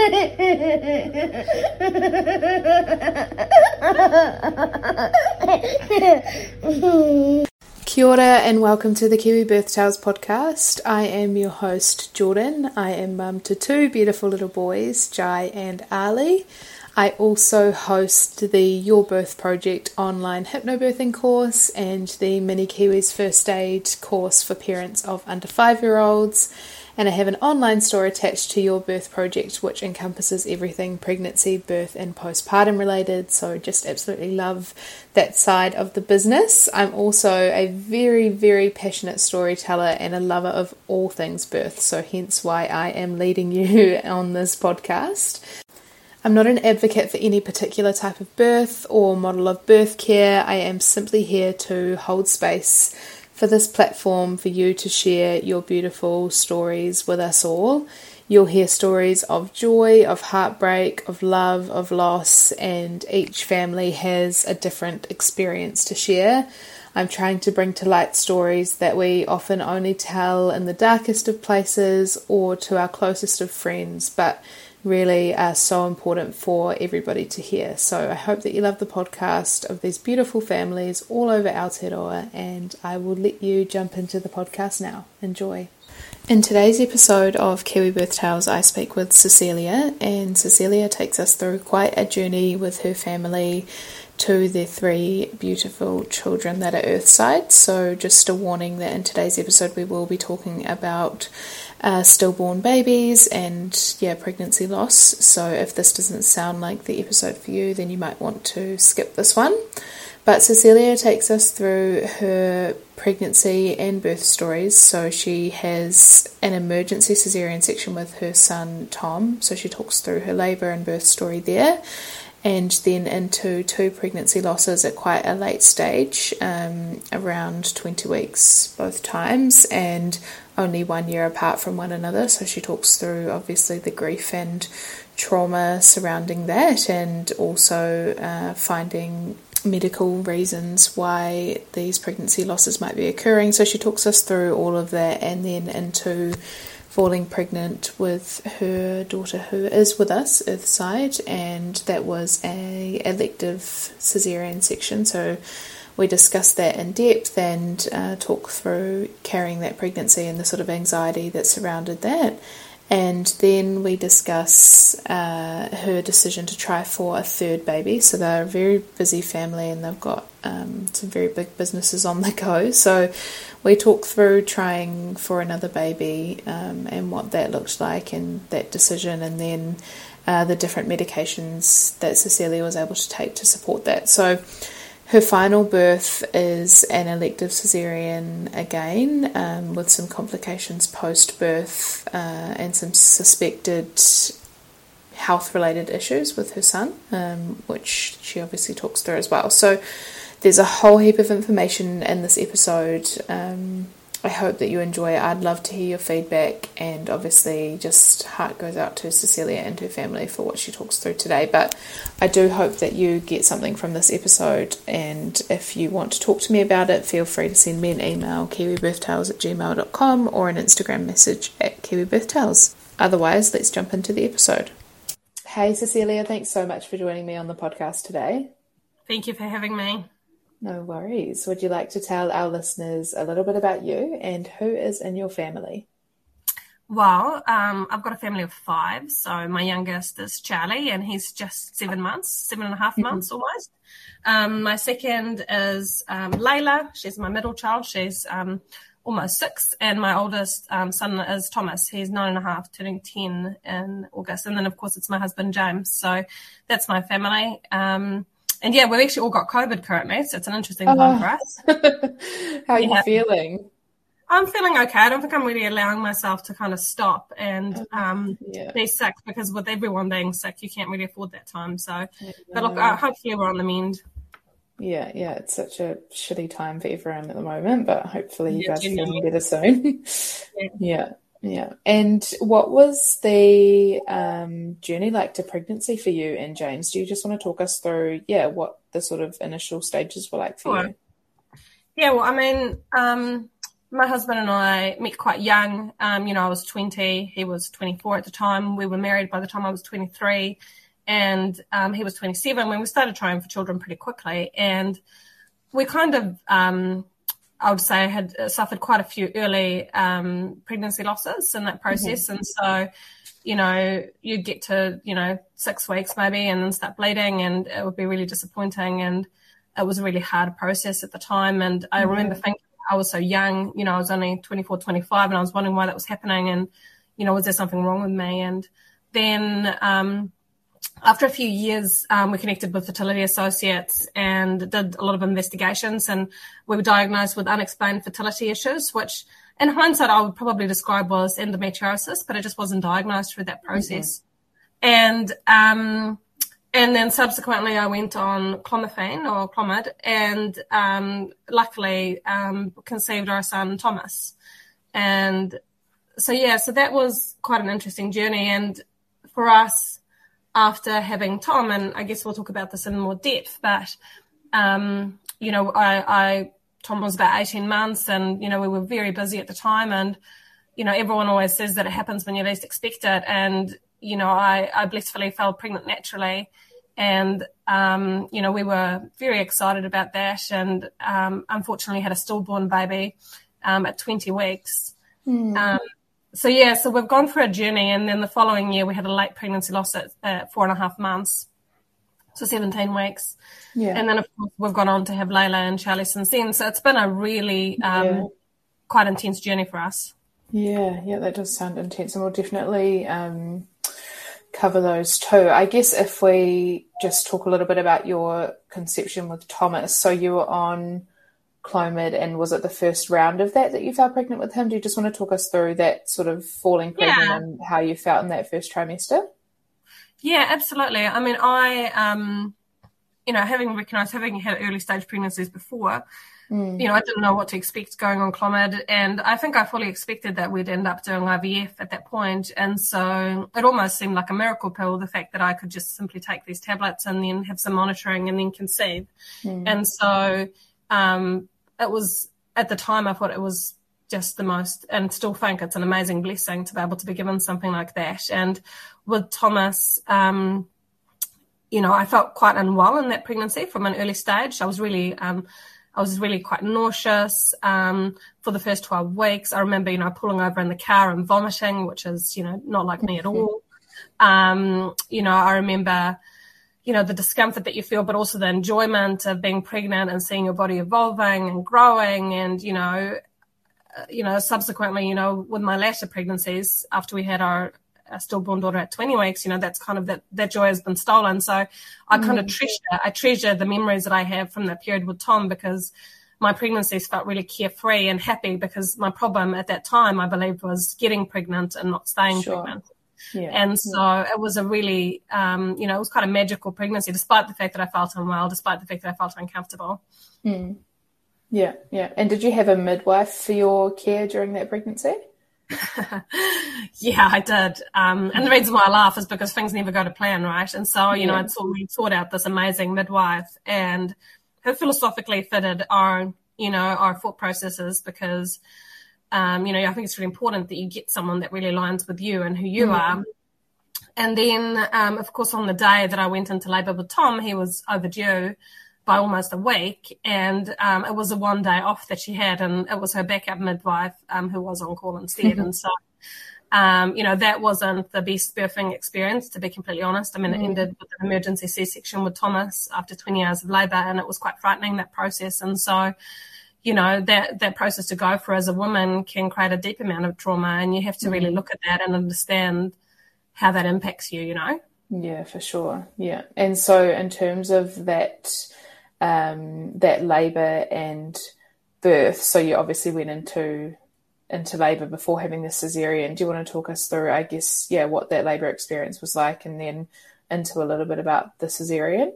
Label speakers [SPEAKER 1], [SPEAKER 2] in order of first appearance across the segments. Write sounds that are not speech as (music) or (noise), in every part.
[SPEAKER 1] (laughs)
[SPEAKER 2] Kia ora and welcome to the Kiwi Birth Tales podcast. I am your host, Jordan. I am mum to two beautiful little boys, Jai and Ali. I also host the Your Birth Project online hypnobirthing course and the Mini Kiwis First Aid course for parents of under five year olds and I have an online store attached to Your Birth Project, which encompasses everything pregnancy, birth, and postpartum related. So, just absolutely love that side of the business. I'm also a very, very passionate storyteller and a lover of all things birth, so hence why I am leading you (laughs) on this podcast. I'm not an advocate for any particular type of birth or model of birth care. I am simply here to hold space for this platform for you to share your beautiful stories with us all. You'll hear stories of joy, of heartbreak, of love, of loss, and each family has a different experience to share. I'm trying to bring to light stories that we often only tell in the darkest of places or to our closest of friends, but really are so important for everybody to hear. So I hope that you love the podcast of these beautiful families all over Aotearoa, and I will let you jump into the podcast now. Enjoy. In today's episode of Kiwi Birth Tales, I speak with Cecilia, and Cecilia takes us through quite a journey with her family to their three beautiful children that are Earthside. So, just a warning that in today's episode, we will be talking about uh, stillborn babies and yeah, pregnancy loss. So if this doesn't sound like the episode for you, then you might want to skip this one. But Cecilia takes us through her pregnancy and birth stories. So she has an emergency cesarean section with her son Tom. So she talks through her labour and birth story there. And then into two pregnancy losses at quite a late stage, um, around 20 weeks both times, and only one year apart from one another. So she talks through obviously the grief and trauma surrounding that, and also uh, finding medical reasons why these pregnancy losses might be occurring. So she talks us through all of that and then into falling pregnant with her daughter who is with us, Earthside, and that was a elective cesarean section. So we discuss that in depth and uh, talk through carrying that pregnancy and the sort of anxiety that surrounded that. And then we discuss uh, her decision to try for a third baby. So they're a very busy family and they've got um, some very big businesses on the go. So we talk through trying for another baby um, and what that looked like and that decision, and then uh, the different medications that Cecilia was able to take to support that. So her final birth is an elective cesarean again, um, with some complications post birth uh, and some suspected health related issues with her son, um, which she obviously talks through as well. So there's a whole heap of information in this episode. Um, I hope that you enjoy it. I'd love to hear your feedback, and obviously, just heart goes out to Cecilia and her family for what she talks through today. But I do hope that you get something from this episode, and if you want to talk to me about it, feel free to send me an email, kiwibirthtales at gmail.com, or an Instagram message at kiwibirthtales. Otherwise, let's jump into the episode. Hey, Cecilia, thanks so much for joining me on the podcast today.
[SPEAKER 3] Thank you for having me.
[SPEAKER 2] No worries. Would you like to tell our listeners a little bit about you and who is in your family?
[SPEAKER 3] Well, um, I've got a family of five. So my youngest is Charlie, and he's just seven months, seven and a half months almost. Um, my second is um, Layla. She's my middle child. She's um, almost six. And my oldest um, son is Thomas. He's nine and a half, turning 10 in August. And then, of course, it's my husband, James. So that's my family. And yeah, we've actually all got COVID currently, so it's an interesting time oh. for us. (laughs)
[SPEAKER 2] How are yeah. you feeling?
[SPEAKER 3] I'm feeling okay. I don't think I'm really allowing myself to kind of stop and um, yeah. be sick because with everyone being sick, you can't really afford that time. So, yeah. but look, uh, hopefully we're on the mend.
[SPEAKER 2] Yeah, yeah, it's such a shitty time for everyone at the moment, but hopefully you yeah, guys are feeling better soon. yeah. (laughs) yeah, And what was the um, journey like to pregnancy for you and James? Do you just want to talk us through, yeah, what the sort of initial stages were like for sure. you?
[SPEAKER 3] Yeah, well, I mean, um, my husband and I met quite young. Um, you know, I was 20, he was 24 at the time. We were married by the time I was 23, and um, he was 27 when we started trying for children pretty quickly. And we kind of, um, I would say, had suffered quite a few early um, pregnancy losses in that process. Mm-hmm. And so, you know, you get to, you know, six weeks maybe and then start bleeding, and it would be really disappointing. And it was a really hard process at the time. And I mm-hmm. remember thinking, I was so young, you know, I was only 24, 25, and I was wondering why that was happening. And, you know, was there something wrong with me? And then, um, after a few years, um, we connected with Fertility Associates and did a lot of investigations. And we were diagnosed with unexplained fertility issues, which in hindsight, I would probably describe was endometriosis, but it just wasn't diagnosed through that process. Mm-hmm. And, um, and then subsequently I went on clomiphene or Clomid and um, luckily um, conceived our son Thomas. And so, yeah, so that was quite an interesting journey. And for us, after having Tom, and I guess we'll talk about this in more depth, but, um, you know, I, I, Tom was about 18 months and, you know, we were very busy at the time. And, you know, everyone always says that it happens when you least expect it. And, you know, I, I blissfully fell pregnant naturally. And, um, you know, we were very excited about that. And um, unfortunately, had a stillborn baby um, at 20 weeks. Mm. So, yeah, so we've gone through a journey. And then the following year, we had a late pregnancy loss at uh, four and a half months. So 17 weeks. Yeah. And then, of course, we've gone on to have Layla and Charlie since then. So it's been a really um, yeah. quite intense journey for us.
[SPEAKER 2] Yeah, yeah, that does sound intense. And we'll definitely um, cover those too. I guess if we just talk a little bit about your conception with Thomas. So you were on Clomid, and was it the first round of that that you fell pregnant with him? Do you just want to talk us through that sort of falling pregnant yeah. and how you felt in that first trimester?
[SPEAKER 3] Yeah, absolutely. I mean, I, um, you know, having recognised having had early stage pregnancies before, Mm. You know, I didn't know what to expect going on Clomid, and I think I fully expected that we'd end up doing IVF at that. And so it almost seemed like a miracle pill, the fact that I could just simply take these tablets and then have some monitoring and then conceive. Mm. And so um, it was at the time I thought it was just the most, and still think it's an amazing blessing to be able to be given something like that. And with Thomas, um, you know, I felt quite unwell in that pregnancy from an early stage. I was really um, I was really quite nauseous um, for the first 12 weeks. I remember, you know, pulling over in the car and vomiting, which is, you know, not like me at all. Um, you know, I remember, you know, the discomfort that you feel, but also the enjoyment of being pregnant and seeing your body evolving and growing. And, you know, uh, you know, subsequently, you know, with my latter pregnancies, after we had our a stillborn daughter at 20 weeks, you know, that's kind of that, that joy has been stolen. So I mm. kind of treasure, I treasure the memories that I have from that period with Tom because my pregnancies felt really carefree and happy because my problem at that time, I believe, was getting pregnant and not staying sure. pregnant. Yeah. And so it was a really, um, you know, it was kind of magical pregnancy, despite the fact that I felt unwell, despite the fact that I felt uncomfortable.
[SPEAKER 2] Mm. Yeah, yeah. And did you have a midwife for your care during that pregnancy? (laughs)
[SPEAKER 3] yeah, I did. Um, and the reason why I laugh is because things never go to plan, right? And so, you yeah. know, I'd sort of sought out this amazing midwife and who philosophically fitted our, you know, our thought processes because, um, you know, I think it's really important that you get someone that really aligns with you and who you mm-hmm. are. And then, um, of course, on the day that I went into labour with Tom, he was overdue by almost a week. And um, it was a one day off that she had, and it was her backup midwife um, who was on call instead. Mm-hmm. And so, um, you know, that wasn't the best birthing experience, to be completely honest. I mean, mm-hmm. it ended with an emergency C section with Thomas after 20 hours of labour, and it was quite frightening, that process. And so, you know, that, that process to go for as a woman can create a deep amount of trauma, and you have to really mm-hmm. look at that and understand how that impacts you, you know?
[SPEAKER 2] Yeah, for sure. Yeah. And so, in terms of that, um, that labour and birth. So you obviously went into into labour before having the cesarean. Do you want to talk us through, I guess, yeah, what that labour experience was like, and then into a little bit about the cesarean?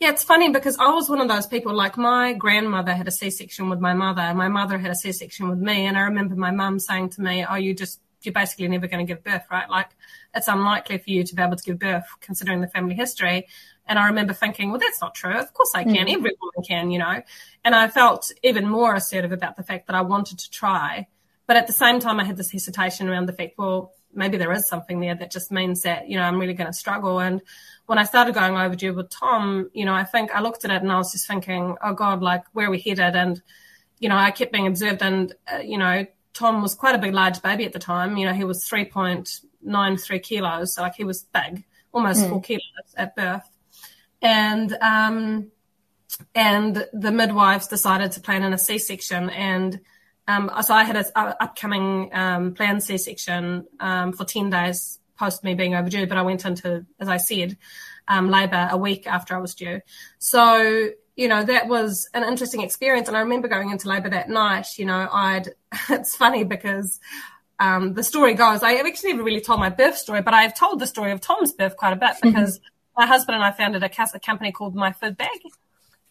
[SPEAKER 3] Yeah, it's funny because I was one of those people. Like my grandmother had a C-section with my mother, and my mother had a C-section with me. And I remember my mum saying to me, "Oh, you just you're basically never going to give birth, right? Like it's unlikely for you to be able to give birth considering the family history." And I remember thinking, well, that's not true. Of course I can. Mm. Every woman can, you know. And I felt even more assertive about the fact that I wanted to try. But at the same time, I had this hesitation around the fact, well, maybe there is something there that just means that, you know, I'm really going to struggle. And when I started going overdue with Tom, you know, I think I looked at it and I was just thinking, oh God, like where are we headed? And, you know, I kept being observed and, uh, you know, Tom was quite a big, large baby at the time. You know, he was 3.93 kilos. So like he was big, almost mm. four kilos at birth. And, um, and the midwives decided to plan in a C-section and, um, so I had an upcoming um, planned C-section um, for 10 days post me being overdue, but I went into, as I said, um, labour a week after I was due. So, you know, that was an interesting experience. And I remember going into labour that night, you know, I'd, (laughs) it's funny because um, the story goes, I actually never really told my birth story, but I've told the story of Tom's birth quite a bit mm-hmm. because mm-hmm. my husband and I founded a, a company called My Food Bag.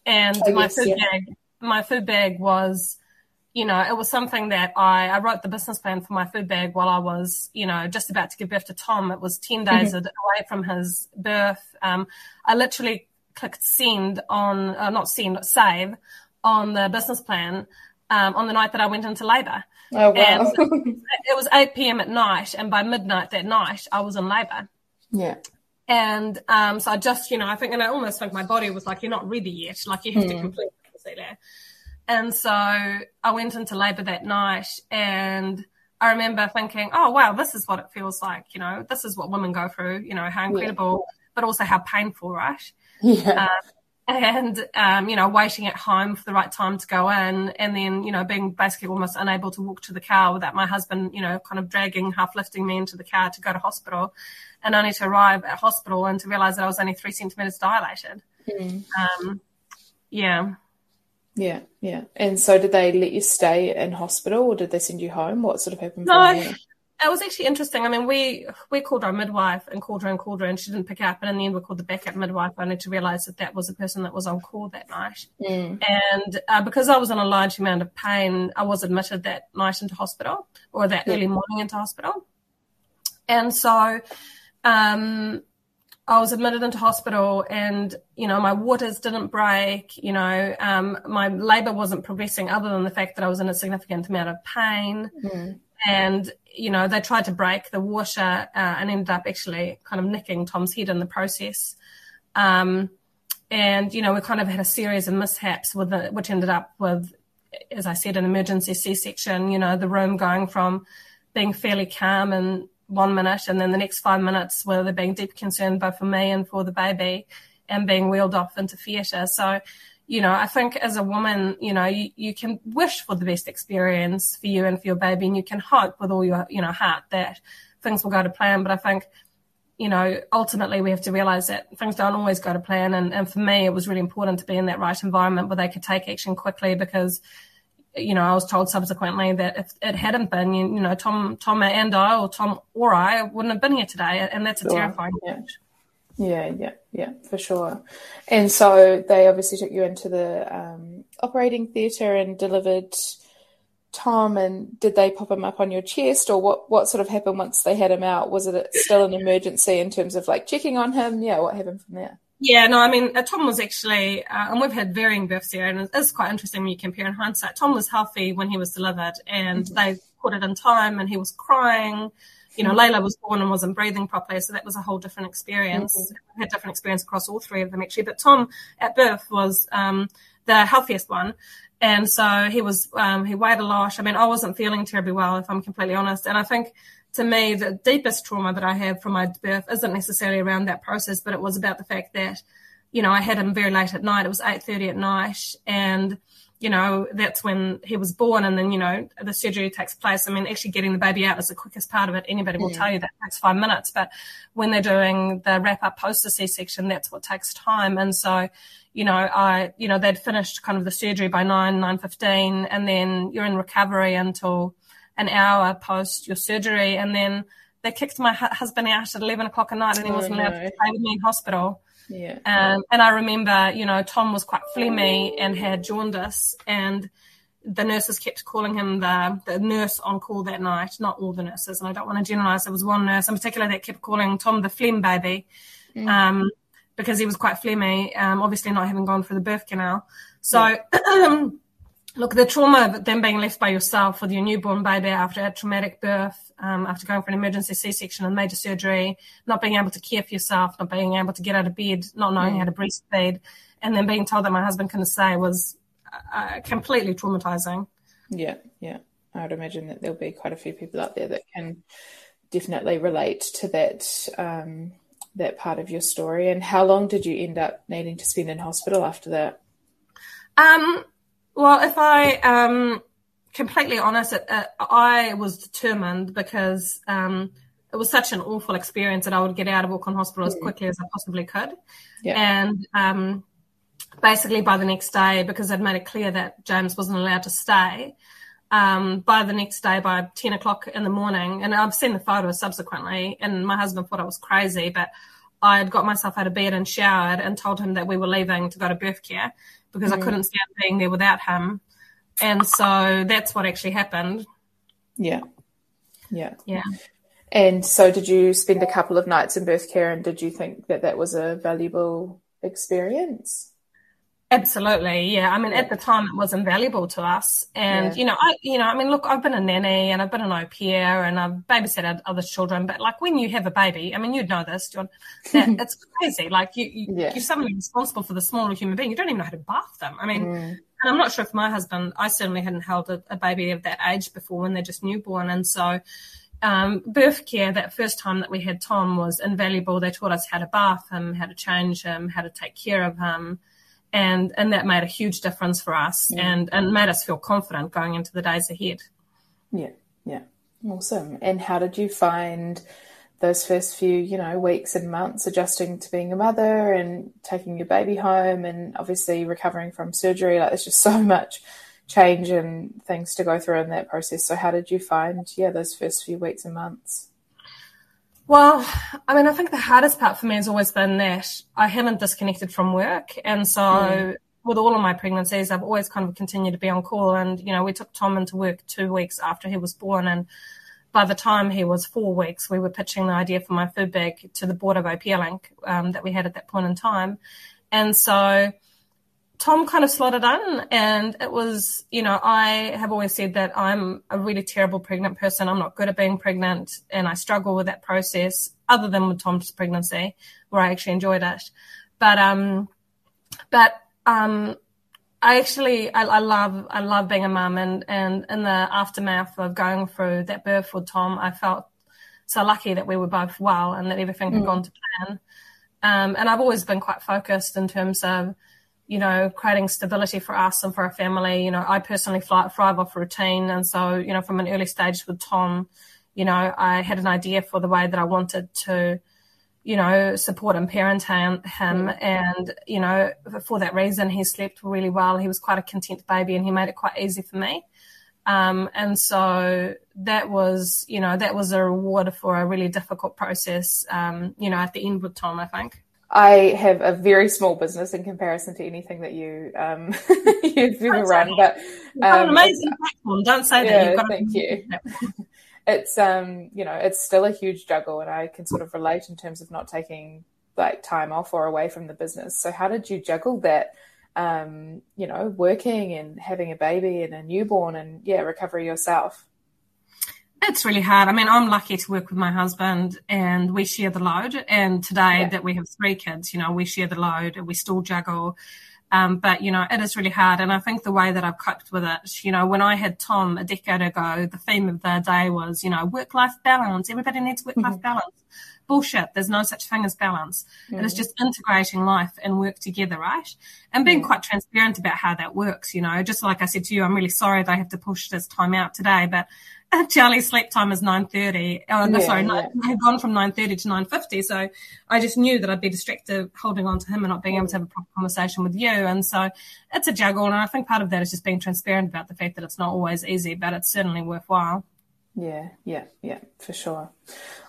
[SPEAKER 3] And oh, my yes, food yeah. bag, my food bag was, you know, it was something that I, I wrote the business plan for my food bag while I was, you know, just about to give birth to Tom. It was 10 days mm-hmm. away from his birth. Um, I literally clicked send on, uh, not send, save on the business plan um, on the night that I went into labour.
[SPEAKER 2] Oh, wow.
[SPEAKER 3] And (laughs) it was 8 p.m. at night, and by midnight that night, I was in labour.
[SPEAKER 2] Yeah.
[SPEAKER 3] And um, so I just, you know, I think, and I almost think my body was like, you're not ready yet. Like, you have mm. to complete there. And so I went into labor that night and I remember thinking, oh, wow, this is what it feels like. You know, this is what women go through, you know, how incredible, yeah. but also how painful, right?
[SPEAKER 2] Yeah.
[SPEAKER 3] Um, and, um, you know, waiting at home for the right time to go in and then, you know, being basically almost unable to walk to the car without my husband, you know, kind of dragging, half lifting me into the car to go to hospital and only to arrive at hospital and to realize that I was only three centimeters dilated.
[SPEAKER 2] Mm.
[SPEAKER 3] Um, yeah.
[SPEAKER 2] Yeah, yeah. And so did they let you stay in hospital or did they send you home? What sort of happened
[SPEAKER 3] no, It was actually interesting. I mean, we we called our midwife and called her and called her and she didn't pick up. And in the end, we called the backup midwife only to realise that that was the person that was on call that night.
[SPEAKER 2] Mm.
[SPEAKER 3] And uh, because I was in a large amount of pain, I was admitted that night into hospital or that yeah. early morning into hospital. And so um, I was admitted into hospital and, you know, my waters didn't break, you know, um, my labor wasn't progressing other than the fact that I was in a significant amount of pain.
[SPEAKER 2] Mm.
[SPEAKER 3] And, you know, they tried to break the water uh, and ended up actually kind of nicking Tom's head in the process. Um, and, you know, we kind of had a series of mishaps with it, which ended up with, as I said, an emergency C-section, you know, the room going from being fairly calm and one minute, and then the next five minutes were there being deep concern both for me and for the baby, and being wheeled off into theatre. So, you know, I think as a woman, you know, you, you can wish for the best experience for you and for your baby, and you can hope with all your, you know, heart that things will go to plan. But I think, you know, ultimately we have to realize that things don't always go to plan. And, and for me, it was really important to be in that right environment where they could take action quickly because you know, I was told subsequently that if it hadn't been, you, you know, Tom, Tom and I, or Tom or I, wouldn't have been here today, and that's a sure. terrifying
[SPEAKER 2] yeah. Yeah, yeah, yeah, for sure. And so they obviously took you into the um, operating theatre and delivered Tom. And did they pop him up on your chest, or what? What sort of happened once they had him out? Was it still an emergency in terms of like checking on him? Yeah, what happened from there?
[SPEAKER 3] Yeah, no, I mean, uh, Tom was actually, uh, and we've had varying births here, and it's quite interesting when you compare in hindsight. Tom was healthy when he was delivered, and mm-hmm. they caught it in time, and he was crying. You know, mm-hmm. Layla was born and wasn't breathing properly, so that was a whole different experience. Mm-hmm. Had different experience across all three of them actually, but Tom at birth was um, the healthiest one, and so he was um, he weighed a lot. I mean, I wasn't feeling terribly well, if I'm completely honest, and I think to me, the deepest trauma that I have from my birth isn't necessarily around that process, but it was about the fact that, you know, I had him very late at night. It was 8.30 at night and, you know, that's when he was born and then, you know, the surgery takes place. I mean, actually getting the baby out is the quickest part of it. Anybody will tell you that takes five minutes, but when they're doing the wrap up post the C-section, that's what takes time. And so, you know, I, you know, they'd finished kind of the surgery by nine, nine fifteen, and then you're in recovery until an hour post your surgery, and then they kicked my hu- husband out at 11 o'clock at night and he
[SPEAKER 2] Oh,
[SPEAKER 3] wasn't allowed to stay with me in hospital.
[SPEAKER 2] Yeah.
[SPEAKER 3] Um, and I remember, you know, Tom was quite phlegmy and had jaundice, and the nurses kept calling him the, the nurse on call that night. Not all the nurses, and I don't want to generalize. There was one nurse in particular that kept calling Tom the phlegm baby um, because he was quite phlegmy, um, obviously not having gone through the birth canal. So, (clears throat) look, the trauma of them being left by yourself with your newborn baby after a traumatic birth, um, after going for an emergency C-section and major surgery, not being able to care for yourself, not being able to get out of bed, not knowing how to breastfeed, and then being told that my husband couldn't stay was uh, completely traumatizing.
[SPEAKER 2] Yeah, yeah. I would imagine that there'll be quite a few people out there that can definitely relate to that um, that part of your story. And how long did you end up needing to spend in hospital after that?
[SPEAKER 3] Um, well, if I um completely honest, it, uh, I was determined because um it was such an awful experience that I would get out of Auckland Hospital as quickly as I possibly could.
[SPEAKER 2] Yeah.
[SPEAKER 3] And um, basically by the next day, because I'd made it clear that James wasn't allowed to stay, um, by the next day, by 10 o'clock in the morning, and I've seen the photos subsequently, and my husband thought I was crazy, but I had got myself out of bed and showered and told him that we were leaving to go to birth care because I mm. couldn't stand being there without him. And so that's what actually happened.
[SPEAKER 2] Yeah, yeah.
[SPEAKER 3] Yeah.
[SPEAKER 2] And so, did you spend a couple of nights in birth care, and did you think that that was a valuable experience?
[SPEAKER 3] Absolutely, yeah. I mean, at the time, it was invaluable to us, and
[SPEAKER 2] Yeah.
[SPEAKER 3] you know, I, you know, I mean, look, I've been a nanny and I've been an au pair and I've babysat other children, but like when you have a baby, I mean, you'd know this, John, that (laughs) it's crazy. Like you, you
[SPEAKER 2] Yeah.
[SPEAKER 3] you're suddenly responsible for the smaller human being. You don't even know how to bath them. I mean,
[SPEAKER 2] Mm.
[SPEAKER 3] and I'm not sure if my husband, I certainly hadn't held a, a baby of that age before when they're just newborn, and so. Um, birth care, that first time that we had Tom was invaluable. They taught us how to bath him, how to change him, how to take care of him and and that made a huge difference for us and and made us feel confident going into the days ahead
[SPEAKER 2] Yeah, yeah. Awesome. And how did you find those first few, you know, weeks and months adjusting to being a mother and taking your baby home and obviously recovering from surgery? Like there's just (laughs) so much change and things to go through in that process. So how did you find, yeah, those first few weeks and months?
[SPEAKER 3] Well i mean i think the hardest part for me has always been that i haven't disconnected from work. And so with all of my pregnancies i've always kind of continued to be on call. And you know we took tom into work two weeks after he was born. And by the time he was four weeks, we were pitching the idea for my food bag to the board of Au Pair Link um, that we had at that point in time. And so Tom kind of slotted in, and it was, you know, I have always said that I'm a really terrible pregnant person. I'm not good at being pregnant, and I struggle with that process, other than with Tom's pregnancy, where I actually enjoyed it. But, um, but, um, I actually, I, I love, I love being a mum, and and in the aftermath of going through that birth with Tom, I felt so lucky that we were both well and that everything had gone to plan. Um, and I've always been quite focused in terms of, you know, creating stability for us and for our family. You know, I personally fly, thrive off routine. And so, you know, from an early stage with Tom, you know, I had an idea for the way that I wanted to, you know, support and parent him. him. And, you know, for that reason, he slept really well. He was quite a content baby and he made it quite easy for me. Um, and so that was, you know, that was a reward for a really difficult process, um, you know, at the end with Tom, I think.
[SPEAKER 2] I have a very small business in comparison to anything that you um, (laughs) you've ever run, but
[SPEAKER 3] You've an
[SPEAKER 2] um,
[SPEAKER 3] amazing platform. Don't say that.
[SPEAKER 2] yeah,
[SPEAKER 3] You've got
[SPEAKER 2] thank
[SPEAKER 3] an
[SPEAKER 2] you. (laughs) it's um you know it's still a huge juggle, and I can sort of relate in terms of not taking like time off or away from the business. So how did you juggle that? Um, you know, working and having a baby and a newborn, and yeah, recovery yourself.
[SPEAKER 3] It's really hard. I mean, I'm lucky to work with my husband and we share the load. And today
[SPEAKER 2] Yeah.
[SPEAKER 3] that we have three kids, you know, we share the load and we still juggle. Um, but, you know, it is really hard. And I think the way that I've coped with it, you know, when I had Tom a decade ago, the theme of the day was, you know, work life balance. Everybody needs work life mm-hmm. balance. Bullshit. There's no such thing as balance. It is mm-hmm. just integrating life and work together, right? And being mm-hmm. quite transparent about how that works, you know, just like I said to you, I'm really sorry that I have to push this time out today, but (laughs) Charlie's sleep time is 9.30. Oh, no,
[SPEAKER 2] Yeah,
[SPEAKER 3] sorry,
[SPEAKER 2] yeah.
[SPEAKER 3] I had gone from 9.30 to 9.50. So I just knew that I'd be distracted holding on to him and not being able to have a proper conversation with you. And so it's a juggle. And I think part of that is just being transparent about the fact that it's not always easy, but it's certainly worthwhile.
[SPEAKER 2] Yeah, yeah, yeah, for sure.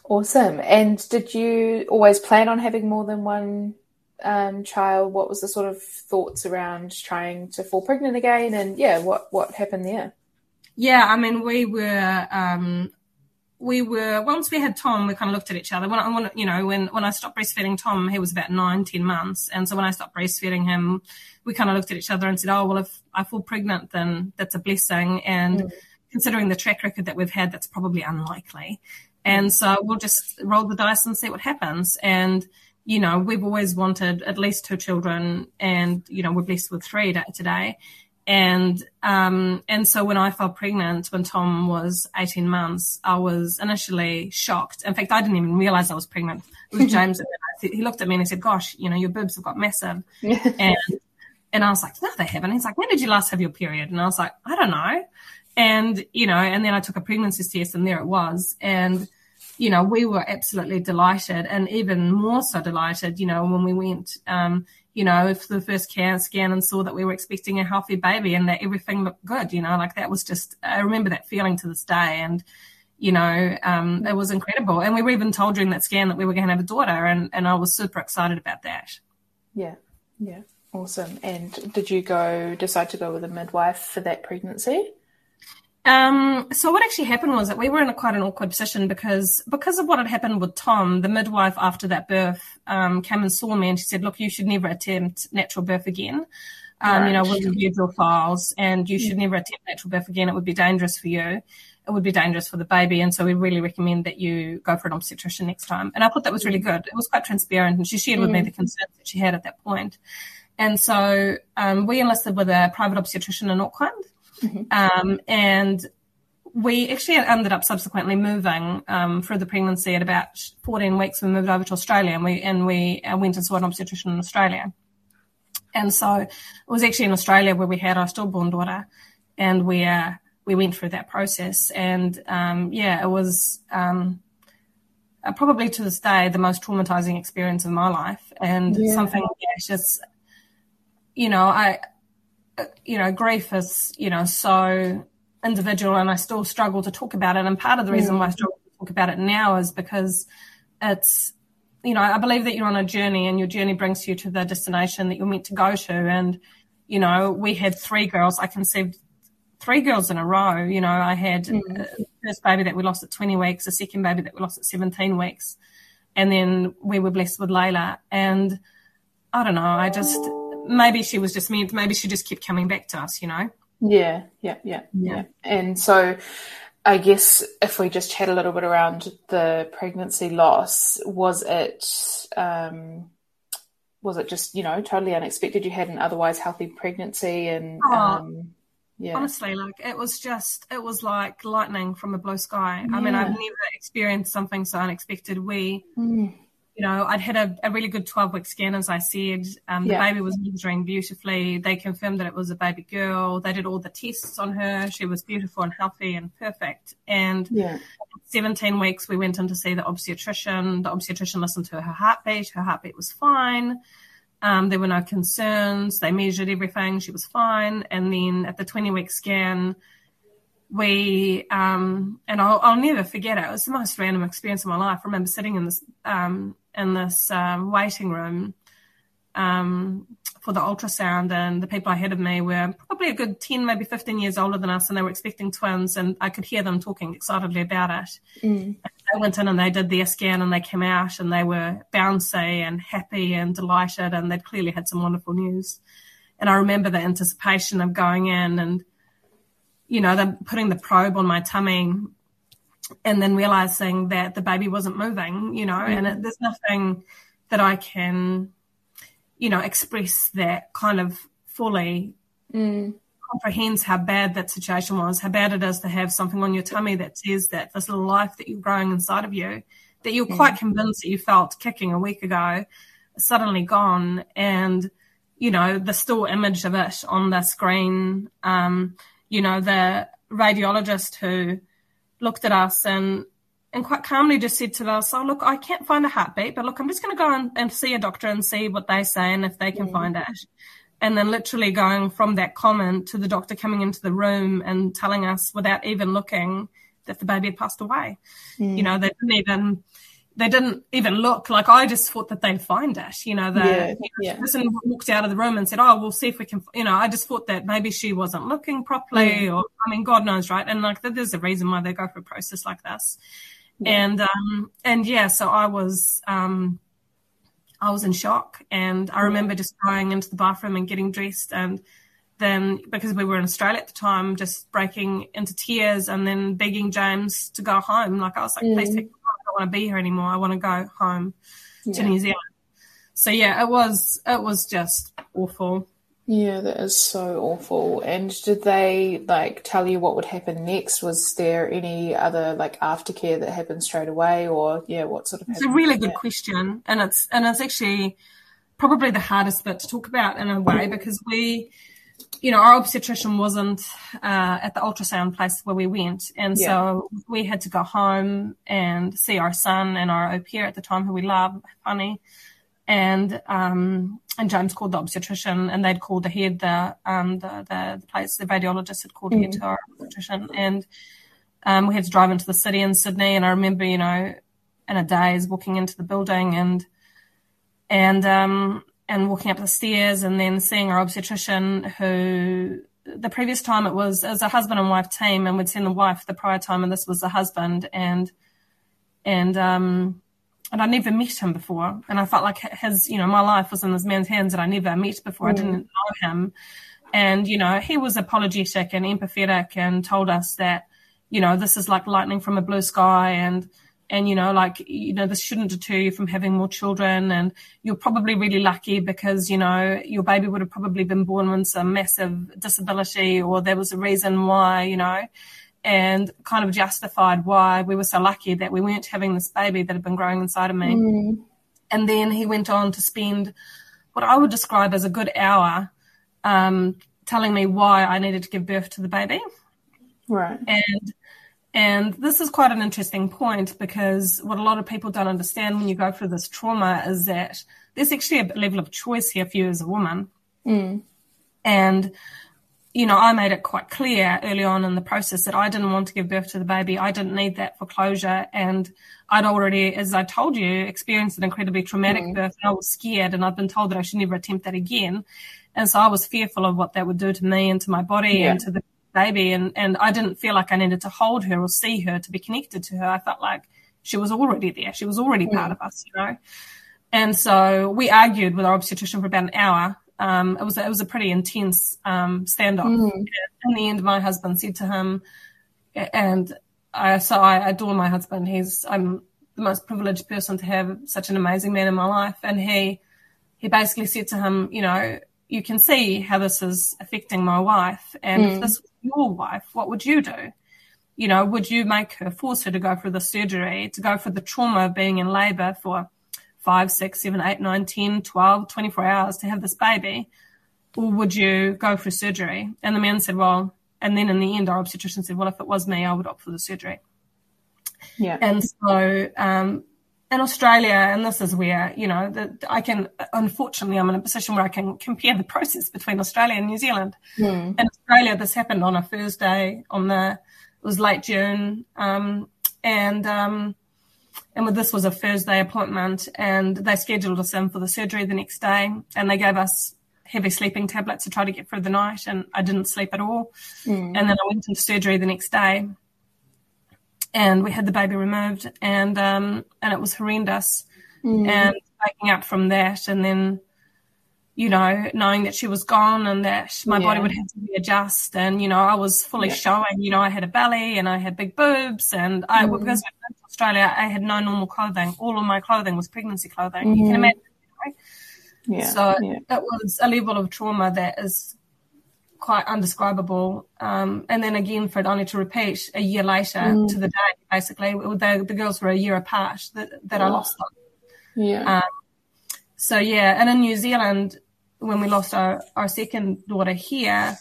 [SPEAKER 2] Awesome. And did you always plan on having more than one um, child? What was the sort of thoughts around trying to fall pregnant again? And yeah, what what happened there?
[SPEAKER 3] Yeah, I mean, we were um, we were once we had Tom, we kind of looked at each other. When I, when, you know, when when I stopped breastfeeding Tom, he was about nine, ten months, and so when I stopped breastfeeding him, we kind of looked at each other and said, "Oh, well, if I fall pregnant, then that's a blessing." And mm. considering the track record that we've had, that's probably unlikely. And so we'll just roll the dice and see what happens. And you know, we've always wanted at least two children, and you know, we're blessed with three today. And um, and so when I fell pregnant when Tom was 18 months, I was initially shocked. In fact, I didn't even realize I was pregnant with (laughs) James. he looked at me and he said, "Gosh, you know, your boobs have got massive." and and I was like, "No, they haven't." He's like, "When did you last have your period?" And I was like, "I don't know." And you know, and then I took a pregnancy test, and there it was. And you know, we were absolutely delighted, and even more so delighted, you know, when we went. Um, you know, for the first scan and saw that we were expecting a healthy baby and that everything looked good, you know, like that was just, I remember that feeling to this day. And, you know, um, it was incredible. And we were even told during that scan that we were going to have a daughter and, and I was super excited about that.
[SPEAKER 2] Yeah. Yeah. Awesome. And did you go, decide to go with a midwife for that pregnancy?
[SPEAKER 3] Um, so what actually happened was that we were in a quite an awkward position because because of what had happened with Tom, the midwife after that birth um, came and saw me and she said, "Look, you should never attempt natural birth again. Um, right. You know, we'll review your files, and you should never attempt natural birth again. It would be dangerous for you. It would be dangerous for the baby, and so we really recommend that you go for an obstetrician next time." And I thought that was really good. It was quite transparent, and she shared with me the concerns that she had at that point. And so um, we enlisted with a private obstetrician in Auckland. Mm-hmm. Um, and we actually ended up subsequently moving um, through the pregnancy at about 14 weeks. We moved over to Australia and we and we uh, went and saw an obstetrician in Australia. And so it was actually in Australia where we had our stillborn daughter, and we uh, we went through that process. And um, yeah, it was um, uh, probably to this day the most traumatizing experience of my life, and yeah. something yeah, just you know I you know, grief is, you know, so individual and I still struggle to talk about it. And part of the reason mm. why I struggle to talk about it now is because it's, you know, I believe that you're on a journey and your journey brings you to the destination that you're meant to go to. And, you know, we had three girls. I conceived three girls in a row. You know, I had mm. the first baby that we lost at 20 weeks, a second baby that we lost at 17 weeks. And then we were blessed with Layla. And I don't know, I just, maybe she was just meant, maybe she just kept coming back to us, you know?
[SPEAKER 2] Yeah, yeah, yeah, yeah. And so I guess if we just chat a little bit around the pregnancy loss, was it, um, was it just, you know, totally unexpected? You had an otherwise healthy pregnancy and, oh, um,
[SPEAKER 3] yeah. Honestly, like it was just, it was like lightning from a blue sky. Yeah. I mean, I've never experienced something so unexpected. We, mm you know, I'd had a, a really good 12 week scan, as I said. Um, the yeah. baby was measuring beautifully. They confirmed that it was a baby girl. They did all the tests on her. She was beautiful and healthy and perfect. And yeah. 17 weeks, we went in to see the obstetrician. The obstetrician listened to her heartbeat. Her heartbeat was fine. Um, there were no concerns. They measured everything. She was fine. And then at the 20 week scan, we um, and I'll, I'll, never forget it. It was the most random experience of my life. I remember sitting in this um, in this um, waiting room um, for the ultrasound, and the people ahead of me were probably a good 10, maybe 15 years older than us, and they were expecting twins, and I could hear them talking excitedly about it. Mm. They went in and they did their scan, and they came out, and they were bouncy and happy and delighted, and they'd clearly had some wonderful news. And I remember the anticipation of going in and, you know, them putting the probe on my tummy and then realizing that the baby wasn't moving, you know, mm. and it, there's nothing that I can, you know, express that kind of fully mm. comprehends how bad that situation was, how bad it is to have something on your tummy that says that this little life that you're growing inside of you, that you're mm. quite convinced that you felt kicking a week ago, suddenly gone. And, you know, the still image of it on the screen, um, you know, the radiologist who, looked at us and and quite calmly just said to us, "Oh, look, I can't find a heartbeat, but look, I'm just going to go and, and, see a doctor and see what they say and if they can find it." And then literally going from that comment to the doctor coming into the room and telling us without even looking that the baby had passed away. Mm. You know, they didn't even they didn't even look like I just thought that they'd find it. You know, the, yeah, yeah. person walked out of the room and said, "Oh, we'll see if we can." You know, I just thought that maybe she wasn't looking properly, mm. or I mean, God knows, right? And like, there's a reason why they go through a process like this. Yeah. And um, and yeah, so I was um, I was in shock, and I remember just going into the bathroom and getting dressed and then because we were in Australia at the time, just breaking into tears and then begging James to go home. Like I was like, mm. please take don't want to be here anymore. I want to go home yeah. to New Zealand. So yeah, it was it was just awful.
[SPEAKER 2] Yeah, that is so awful. And did they like tell you what would happen next? Was there any other like aftercare that happened straight away, or yeah, what sort of?
[SPEAKER 3] It's a really good that? question, and it's and it's actually probably the hardest bit to talk about in a way because we you know, our obstetrician wasn't uh, at the ultrasound place where we went, and yeah. so we had to go home and see our son and our au pair at the time, who we love, Funny, and um, and James called the obstetrician, and they'd called ahead the um the the, the place the radiologist had called mm. ahead to our obstetrician, and um, we had to drive into the city in Sydney, and I remember, you know, in a daze walking into the building and and um and walking up the stairs and then seeing our obstetrician who the previous time it was as a husband and wife team and we'd seen the wife the prior time and this was the husband and and um and I never met him before and I felt like his you know my life was in this man's hands that I never met before mm. I didn't know him and you know he was apologetic and empathetic and told us that you know this is like lightning from a blue sky and and you know like you know this shouldn't deter you from having more children and you're probably really lucky because you know your baby would have probably been born with some massive disability or there was a reason why you know and kind of justified why we were so lucky that we weren't having this baby that had been growing inside of me. Mm. and then he went on to spend what i would describe as a good hour um, telling me why i needed to give birth to the baby.
[SPEAKER 2] Right.
[SPEAKER 3] And and this is quite an interesting point because what a lot of people don't understand when you go through this trauma is that there's actually a level of choice here for you as a woman.
[SPEAKER 2] Mm.
[SPEAKER 3] And, you know, I made it quite clear early on in the process that I didn't want to give birth to the baby. I didn't need that for closure. And I'd already, as I told you, experienced an incredibly traumatic mm. birth. And I was scared and I'd been told that I should never attempt that again. And so I was fearful of what that would do to me and to my body yeah. and to the baby and, and I didn't feel like I needed to hold her or see her to be connected to her. I felt like she was already there. She was already part of us, you know? And so we argued with our obstetrician for about an hour. Um, it was, it was a pretty intense, um, standoff. Mm. In the end, my husband said to him, and I, so I adore my husband. He's, I'm the most privileged person to have such an amazing man in my life. And he, he basically said to him, you know, you can see how this is affecting my wife. And mm. if this was your wife, what would you do? You know, would you make her, force her to go through the surgery, to go for the trauma of being in labor for five, six, seven, eight, nine, 10, 12, 24 hours to have this baby? Or would you go for surgery? And the man said, well, and then in the end, our obstetrician said, well, if it was me, I would opt for the surgery.
[SPEAKER 2] Yeah.
[SPEAKER 3] And so, um, in Australia, and this is where, you know, the, I can, unfortunately, I'm in a position where I can compare the process between Australia and New Zealand.
[SPEAKER 2] Mm.
[SPEAKER 3] In Australia, this happened on a Thursday on the, it was late June. Um, and, um, and this was a Thursday appointment and they scheduled us in for the surgery the next day and they gave us heavy sleeping tablets to try to get through the night and I didn't sleep at all.
[SPEAKER 2] Mm.
[SPEAKER 3] And then I went into surgery the next day and we had the baby removed and um, and it was horrendous
[SPEAKER 2] mm.
[SPEAKER 3] and waking up from that and then you know knowing that she was gone and that my yeah. body would have to readjust and you know I was fully yeah. showing you know I had a belly and I had big boobs and I mm. because I went to Australia I had no normal clothing all of my clothing was pregnancy clothing mm-hmm. you can mm-hmm. imagine right?
[SPEAKER 2] yeah.
[SPEAKER 3] so yeah. it was a level of trauma that is quite undescribable. Um, and then again, for it only to repeat a year later mm. to the day, basically, the, the girls were a year apart that, that I lost them.
[SPEAKER 2] Yeah.
[SPEAKER 3] Um, so yeah, and in New Zealand, when we lost our, our second daughter here,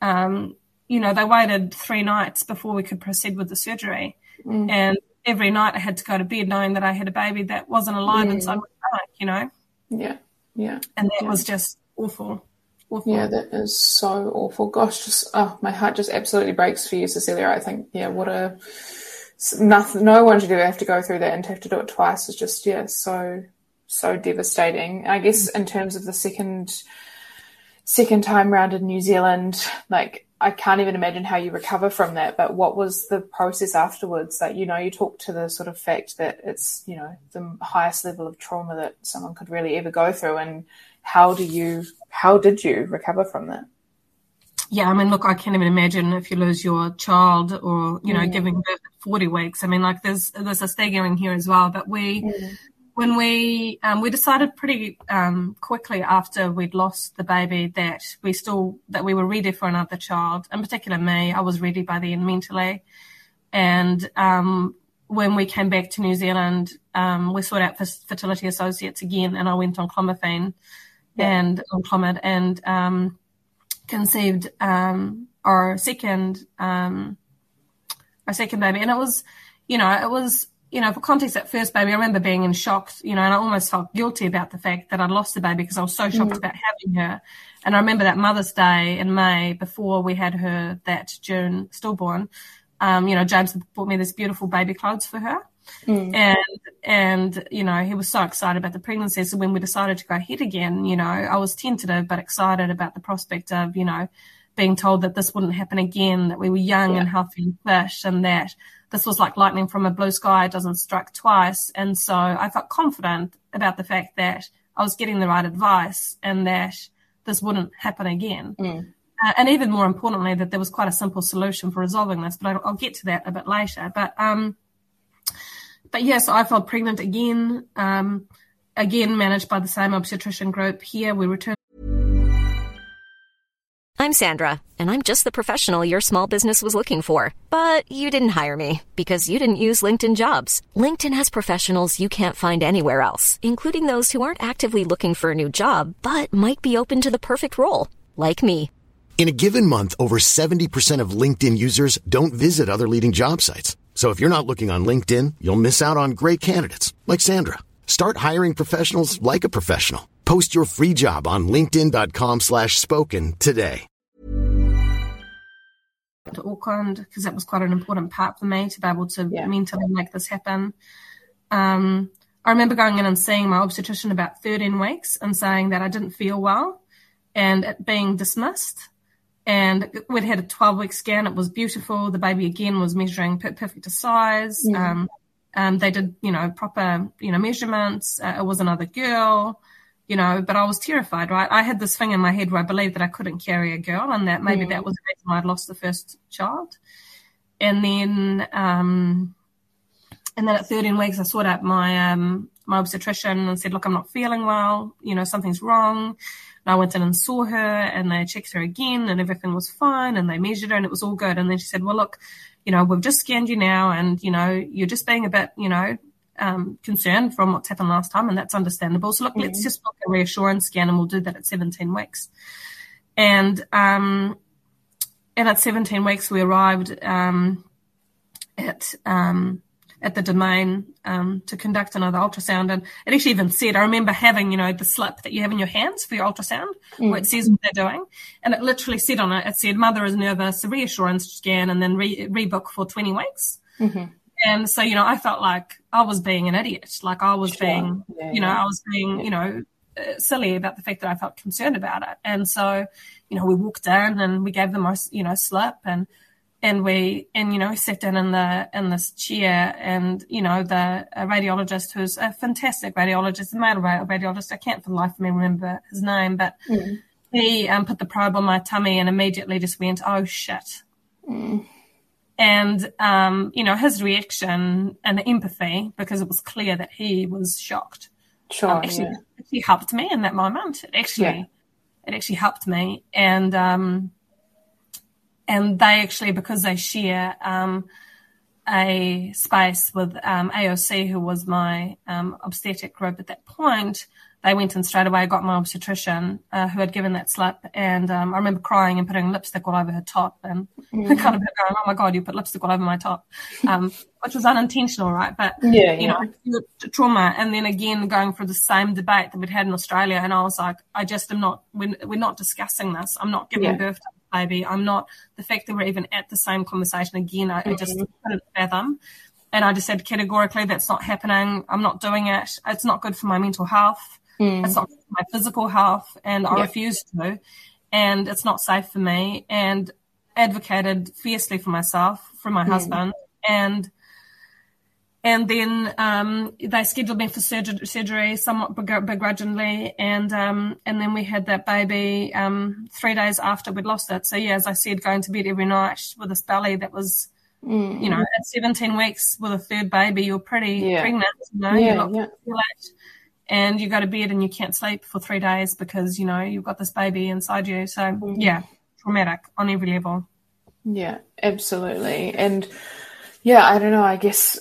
[SPEAKER 3] um, you know, they waited three nights before we could proceed with the surgery.
[SPEAKER 2] Mm.
[SPEAKER 3] And every night I had to go to bed knowing that I had a baby that wasn't alive mm. inside my stomach, you know?
[SPEAKER 2] Yeah. Yeah.
[SPEAKER 3] And that
[SPEAKER 2] yeah.
[SPEAKER 3] was just Awful.
[SPEAKER 2] Yeah, that is so awful. Gosh, just oh, my heart just absolutely breaks for you, Cecilia. I think, yeah, what a nothing. No one should ever have to go through that and to have to do it twice. Is just yeah, so so devastating. I guess in terms of the second second time round in New Zealand, like I can't even imagine how you recover from that. But what was the process afterwards? Like, you know, you talk to the sort of fact that it's, you know, the highest level of trauma that someone could really ever go through. And how do you, how did you recover from that?
[SPEAKER 3] Yeah, I mean, look, I can't even imagine if you lose your child or, you know, mm. giving birth at 40 weeks. I mean, like there's, there's a staggering here as well, but we, mm when we um, we decided pretty um, quickly after we'd lost the baby that we still that we were ready for another child. In particular, me, I was ready by then mentally. And um, when we came back to New Zealand, um, we sought out fertility associates again, and I went on clomiphene yeah. and on and um, conceived um, our second our second baby, and it was, you know, it was you know, for context, at first baby, I remember being in shock, you know, and I almost felt guilty about the fact that I'd lost the baby because I was so shocked mm. about having her. And I remember that Mother's Day in May before we had her that June stillborn. Um, you know, James bought me this beautiful baby clothes for her. Mm. And, and, you know, he was so excited about the pregnancy. So when we decided to go ahead again, you know, I was tentative but excited about the prospect of, you know, being told that this wouldn't happen again, that we were young yeah. and healthy and and that this was like lightning from a blue sky. It doesn't strike twice. And so I felt confident about the fact that I was getting the right advice and that this wouldn't happen again. Mm. Uh, and even more importantly, that there was quite a simple solution for resolving this, but I'll, I'll get to that a bit later. But, um, but yes, I fell pregnant again, um, again managed by the same obstetrician group here. We returned.
[SPEAKER 4] I'm Sandra, and I'm just the professional your small business was looking for. But you didn't hire me because you didn't use LinkedIn jobs. LinkedIn has professionals you can't find anywhere else, including those who aren't actively looking for a new job, but might be open to the perfect role, like me.
[SPEAKER 1] In a given month, over 70% of LinkedIn users don't visit other leading job sites. So if you're not looking on LinkedIn, you'll miss out on great candidates like Sandra. Start hiring professionals like a professional. Post your free job on linkedin.com slash spoken today.
[SPEAKER 3] To Auckland, because that was quite an important part for me to be able to yeah. mentally make this happen. Um, I remember going in and seeing my obstetrician about 13 weeks and saying that I didn't feel well and it being dismissed. And we'd had a 12 week scan. It was beautiful. The baby again was measuring perfect to size. Yeah. Um, um, they did, you know, proper, you know, measurements. Uh, it was another girl you know, but I was terrified, right? I had this thing in my head where I believed that I couldn't carry a girl and that maybe mm. that was the reason I'd lost the first child. And then, um, and then at 13 weeks, I sought out my, um, my obstetrician and said, look, I'm not feeling well. You know, something's wrong. And I went in and saw her and they checked her again and everything was fine and they measured her and it was all good. And then she said, well, look, you know, we've just scanned you now and, you know, you're just being a bit, you know, um, concern from what's happened last time, and that's understandable. So look, mm let's just book a reassurance scan, and we'll do that at 17 weeks. And um, and at 17 weeks, we arrived um, at um, at the domain um, to conduct another ultrasound, and it actually even said, I remember having, you know, the slip that you have in your hands for your ultrasound, mm where it says what they're doing, and it literally said on it, it said, "Mother is nervous, a reassurance scan, and then re- rebook for 20 weeks." Mm-hmm. And so, you know, I felt like I was being an idiot. Like I was sure. being, yeah, you know, yeah. I was being, you know, uh, silly about the fact that I felt concerned about it. And so, you know, we walked in and we gave them our, you know, slip and, and we, and, you know, we sat down in the, in this chair and, you know, the radiologist who's a fantastic radiologist, a male radiologist, I can't for the life of me remember his name, but mm. he um, put the probe on my tummy and immediately just went, oh shit. Mm and um, you know his reaction and the empathy because it was clear that he was shocked.
[SPEAKER 2] Sure,
[SPEAKER 3] um, actually,
[SPEAKER 2] yeah.
[SPEAKER 3] actually helped me in that moment. It actually, yeah. it actually helped me, and um, and they actually because they share, um, a space with um, AOC, who was my um, obstetric group at that point, they went in straight away, got my obstetrician uh, who had given that slip. And um, I remember crying and putting lipstick all over her top and mm. (laughs) kind of going, oh my God, you put lipstick all over my top, um, (laughs) which was unintentional, right? But, yeah, you yeah. know, trauma. And then again, going through the same debate that we'd had in Australia. And I was like, I just am not, we're, we're not discussing this. I'm not giving yeah. birth to baby. I'm not, the fact that we're even at the same conversation again, I, mm-hmm. I just mm-hmm. couldn't fathom. And I just said categorically, that's not happening. I'm not doing it. It's not good for my mental health. Mm. It's not my physical health, and I refuse to. And it's not safe for me. And advocated fiercely for myself, for my mm. husband, and and then um, they scheduled me for surgery, surgery somewhat begrudgingly, and um, and then we had that baby um, three days after we'd lost it. So yeah, as I said, going to bed every night with this belly that was, mm. you know, at 17 weeks with a third baby, you're pretty yeah. pregnant, you know, yeah, yeah and you go to bed and you can't sleep for three days because you know you've got this baby inside you. So mm-hmm. yeah, traumatic on every level.
[SPEAKER 2] Yeah, absolutely. And yeah, I don't know. I guess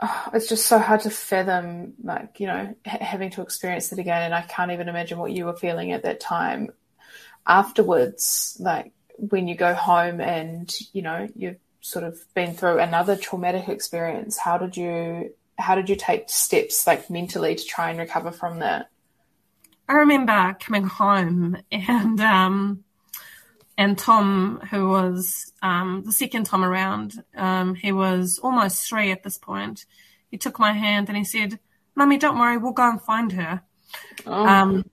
[SPEAKER 2] (sighs) it's just so hard to fathom, like you know, ha- having to experience it again. And I can't even imagine what you were feeling at that time. Afterwards, like when you go home and you know you've sort of been through another traumatic experience, how did you how did you take steps like mentally to try and recover from that?
[SPEAKER 3] I remember coming home and um, and Tom, who was um, the second Tom around, um, he was almost three at this point. He took my hand and he said, "Mummy, don't worry, we'll go and find her." Oh. Um,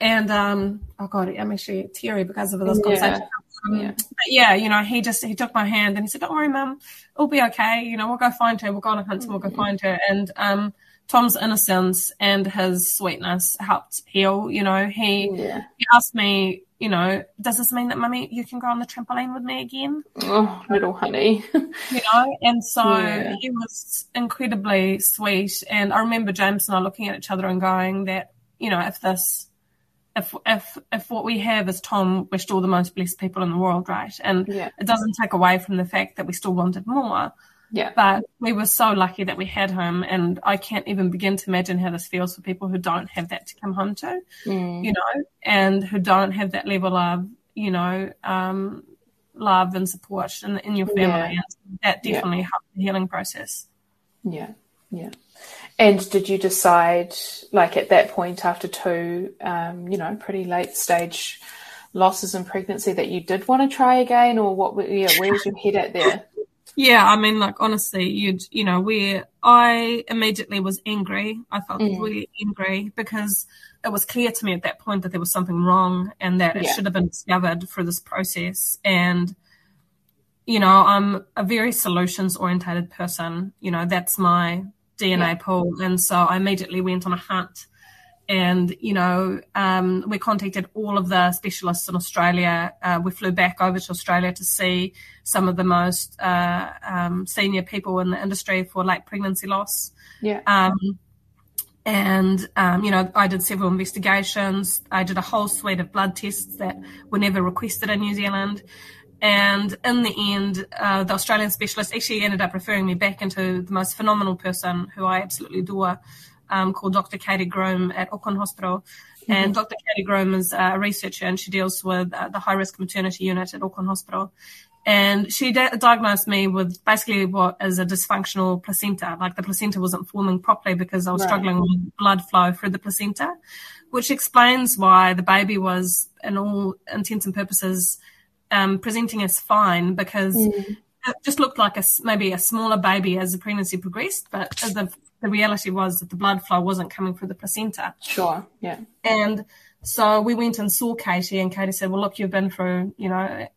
[SPEAKER 3] and um, oh god, I'm actually teary because of this conversation. Yeah. Um, yeah. But yeah, you know, he just he took my hand and he said, "Don't worry, mum, it'll be okay. You know, we'll go find her. We'll go on a hunt and we'll go find her." And um, Tom's innocence and his sweetness helped heal. You know, he yeah. he asked me, you know, does this mean that mummy you can go on the trampoline with me again?
[SPEAKER 2] Oh, little honey. (laughs)
[SPEAKER 3] you know, and so yeah. he was incredibly sweet. And I remember James and I looking at each other and going that, you know, if this if if if what we have is Tom, we're still the most blessed people in the world, right? And yeah. it doesn't take away from the fact that we still wanted more.
[SPEAKER 2] Yeah.
[SPEAKER 3] But we were so lucky that we had him, and I can't even begin to imagine how this feels for people who don't have that to come home to, mm. you know, and who don't have that level of, you know, um, love and support in, in your family. Yeah. That definitely yeah. helped the healing process.
[SPEAKER 2] Yeah. Yeah. And did you decide, like at that point after two, um, you know, pretty late stage losses in pregnancy, that you did want to try again, or what? Yeah, where was your head at there? (laughs)
[SPEAKER 3] Yeah, I mean, like honestly, you'd, you know, where I immediately was angry. I felt mm. really angry because it was clear to me at that point that there was something wrong and that it should have been discovered through this process. And, you know, I'm a very solutions orientated person. You know, that's my DNA yeah. pool. And so I immediately went on a hunt. And, you know, um, we contacted all of the specialists in Australia. Uh, we flew back over to Australia to see some of the most uh, um, senior people in the industry for late pregnancy loss.
[SPEAKER 2] Yeah. Um,
[SPEAKER 3] and, um, you know, I did several investigations. I did a whole suite of blood tests that were never requested in New Zealand. And in the end, uh, the Australian specialist actually ended up referring me back into the most phenomenal person who I absolutely adore, um, called Dr. Katie Groom at Auckland Hospital. Mm-hmm. And Dr. Katie Groom is a researcher and she deals with uh, the high risk maternity unit at Auckland Hospital. And she di- diagnosed me with basically what is a dysfunctional placenta. Like the placenta wasn't forming properly because I was right. struggling with blood flow through the placenta, which explains why the baby was, in all intents and purposes, um, presenting as fine because mm. it just looked like a maybe a smaller baby as the pregnancy progressed, but as the the reality was that the blood flow wasn't coming through the placenta.
[SPEAKER 2] Sure. Yeah.
[SPEAKER 3] And so we went and saw Katie, and Katie said, "Well, look, you've been through, you know."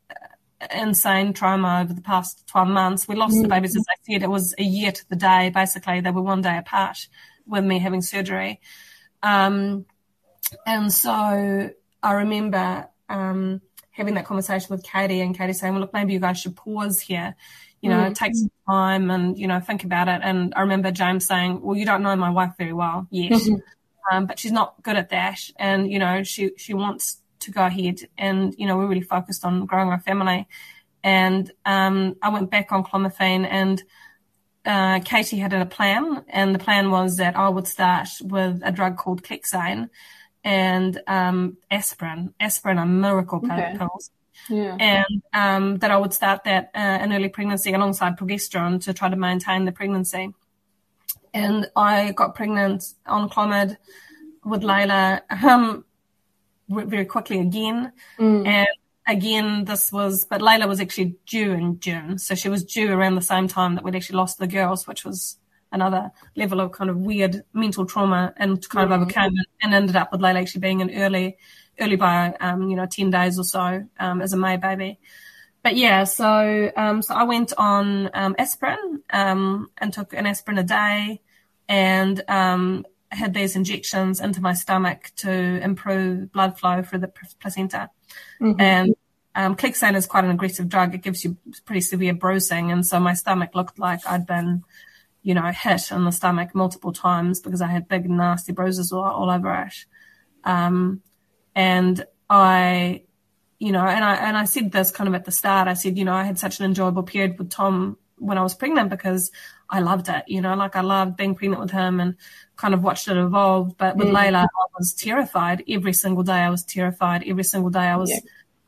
[SPEAKER 3] insane trauma over the past 12 months. We lost mm. the babies, as I said, it was a year to the day, basically. They were one day apart with me having surgery. Um, and so I remember um, having that conversation with Katie and Katie saying, well, look, maybe you guys should pause here, you know, mm. take some time and, you know, think about it. And I remember James saying, well, you don't know my wife very well yet, mm-hmm. um, but she's not good at that. And, you know, she, she wants to go ahead and, you know, we're really focused on growing our family. And, um, I went back on clomiphene and uh, Katie had a plan, and the plan was that I would start with a drug called Clexane and um, aspirin. Aspirin are miracle
[SPEAKER 2] Okay.
[SPEAKER 3] pills.
[SPEAKER 2] Yeah.
[SPEAKER 3] And um, that I would start that uh, in early pregnancy alongside progesterone to try to maintain the pregnancy. And I got pregnant on Clomid with Layla um, very quickly again. And again, this was, but Layla was actually due in June. So she was due around the same time that we'd actually lost the girls, which was another level of kind of weird mental trauma and kind of overcame it and ended up with Layla actually being an early, early by, um, you know, 10 days or so, um, as a May baby. But yeah, so, um, so I went on, um, aspirin, um, and took an aspirin a day and, um, had these injections into my stomach to improve blood flow for the placenta. And um, Clexane is quite an aggressive drug. It gives you pretty severe bruising. And so my stomach looked like I'd been, you know, hit in the stomach multiple times because I had big, nasty bruises all, all over it. Um, and I, you know, and I, and I said this kind of at the start. I said, you know, I had such an enjoyable period with Tom when I was pregnant because I loved it, you know, like I loved being pregnant with him and kind of watched it evolve. But with Layla, I was terrified. Every single day I was terrified. Every single day I was
[SPEAKER 2] Yeah.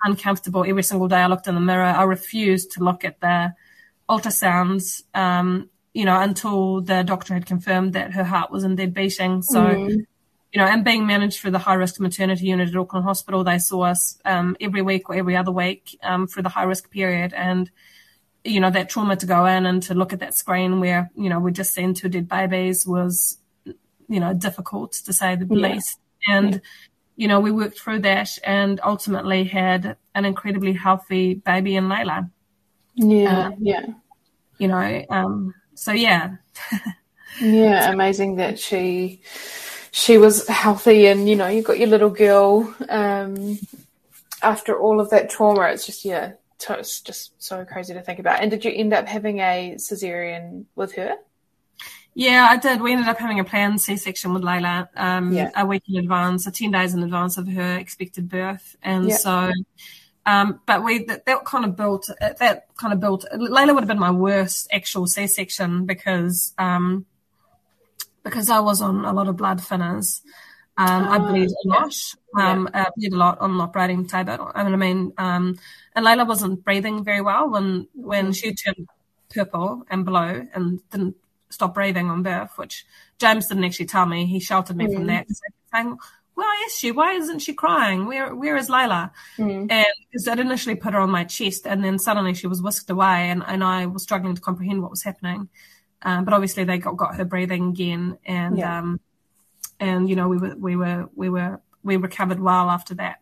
[SPEAKER 3] uncomfortable. Every single day I looked in the mirror. I refused to look at the ultrasounds, um, you know, until the doctor had confirmed that her heart was indeed beating. So, you know, and being managed for the high risk maternity unit at Auckland Hospital, they saw us um, every week or every other week um, for the high risk period. And, you know, that trauma to go in and to look at that screen where, you know, we just seen two dead babies was, you know, difficult to say the
[SPEAKER 2] Yeah.
[SPEAKER 3] least. And, you know, we worked through that and ultimately had an incredibly healthy baby in Layla,
[SPEAKER 2] Yeah.
[SPEAKER 3] Uh,
[SPEAKER 2] yeah.
[SPEAKER 3] you know. So, yeah.
[SPEAKER 2] Yeah, amazing that she she was healthy and you know you got your little girl um after all of that trauma it's just yeah it's just so crazy to think about and did you end up having a cesarean with her
[SPEAKER 3] Yeah, I did. We ended up having a planned C-section with Layla um,
[SPEAKER 2] Yeah.
[SPEAKER 3] a week in advance, so 10 days in advance of her expected birth. And
[SPEAKER 2] Yeah.
[SPEAKER 3] so, um, but we, that, that kind of built, that kind of built, Layla would have been my worst actual C-section because, um, because I was on a lot of blood thinners. Um, I
[SPEAKER 2] Ah,
[SPEAKER 3] bleed a lot. Um, I bleed a lot on the operating table. I mean, I mean, um, and Layla wasn't breathing very well when, when she turned purple and blue and didn't stop breathing on birth, which James didn't actually tell me. He sheltered me from that, saying, "Where is she? Why isn't she crying? Where Where is Layla?" And because I'd initially put her on my chest, and then suddenly she was whisked away, and, and I was struggling to comprehend what was happening. Um, but obviously they got, got her breathing again, and
[SPEAKER 2] Yeah.
[SPEAKER 3] um, and you know we were we were we were we recovered well after that.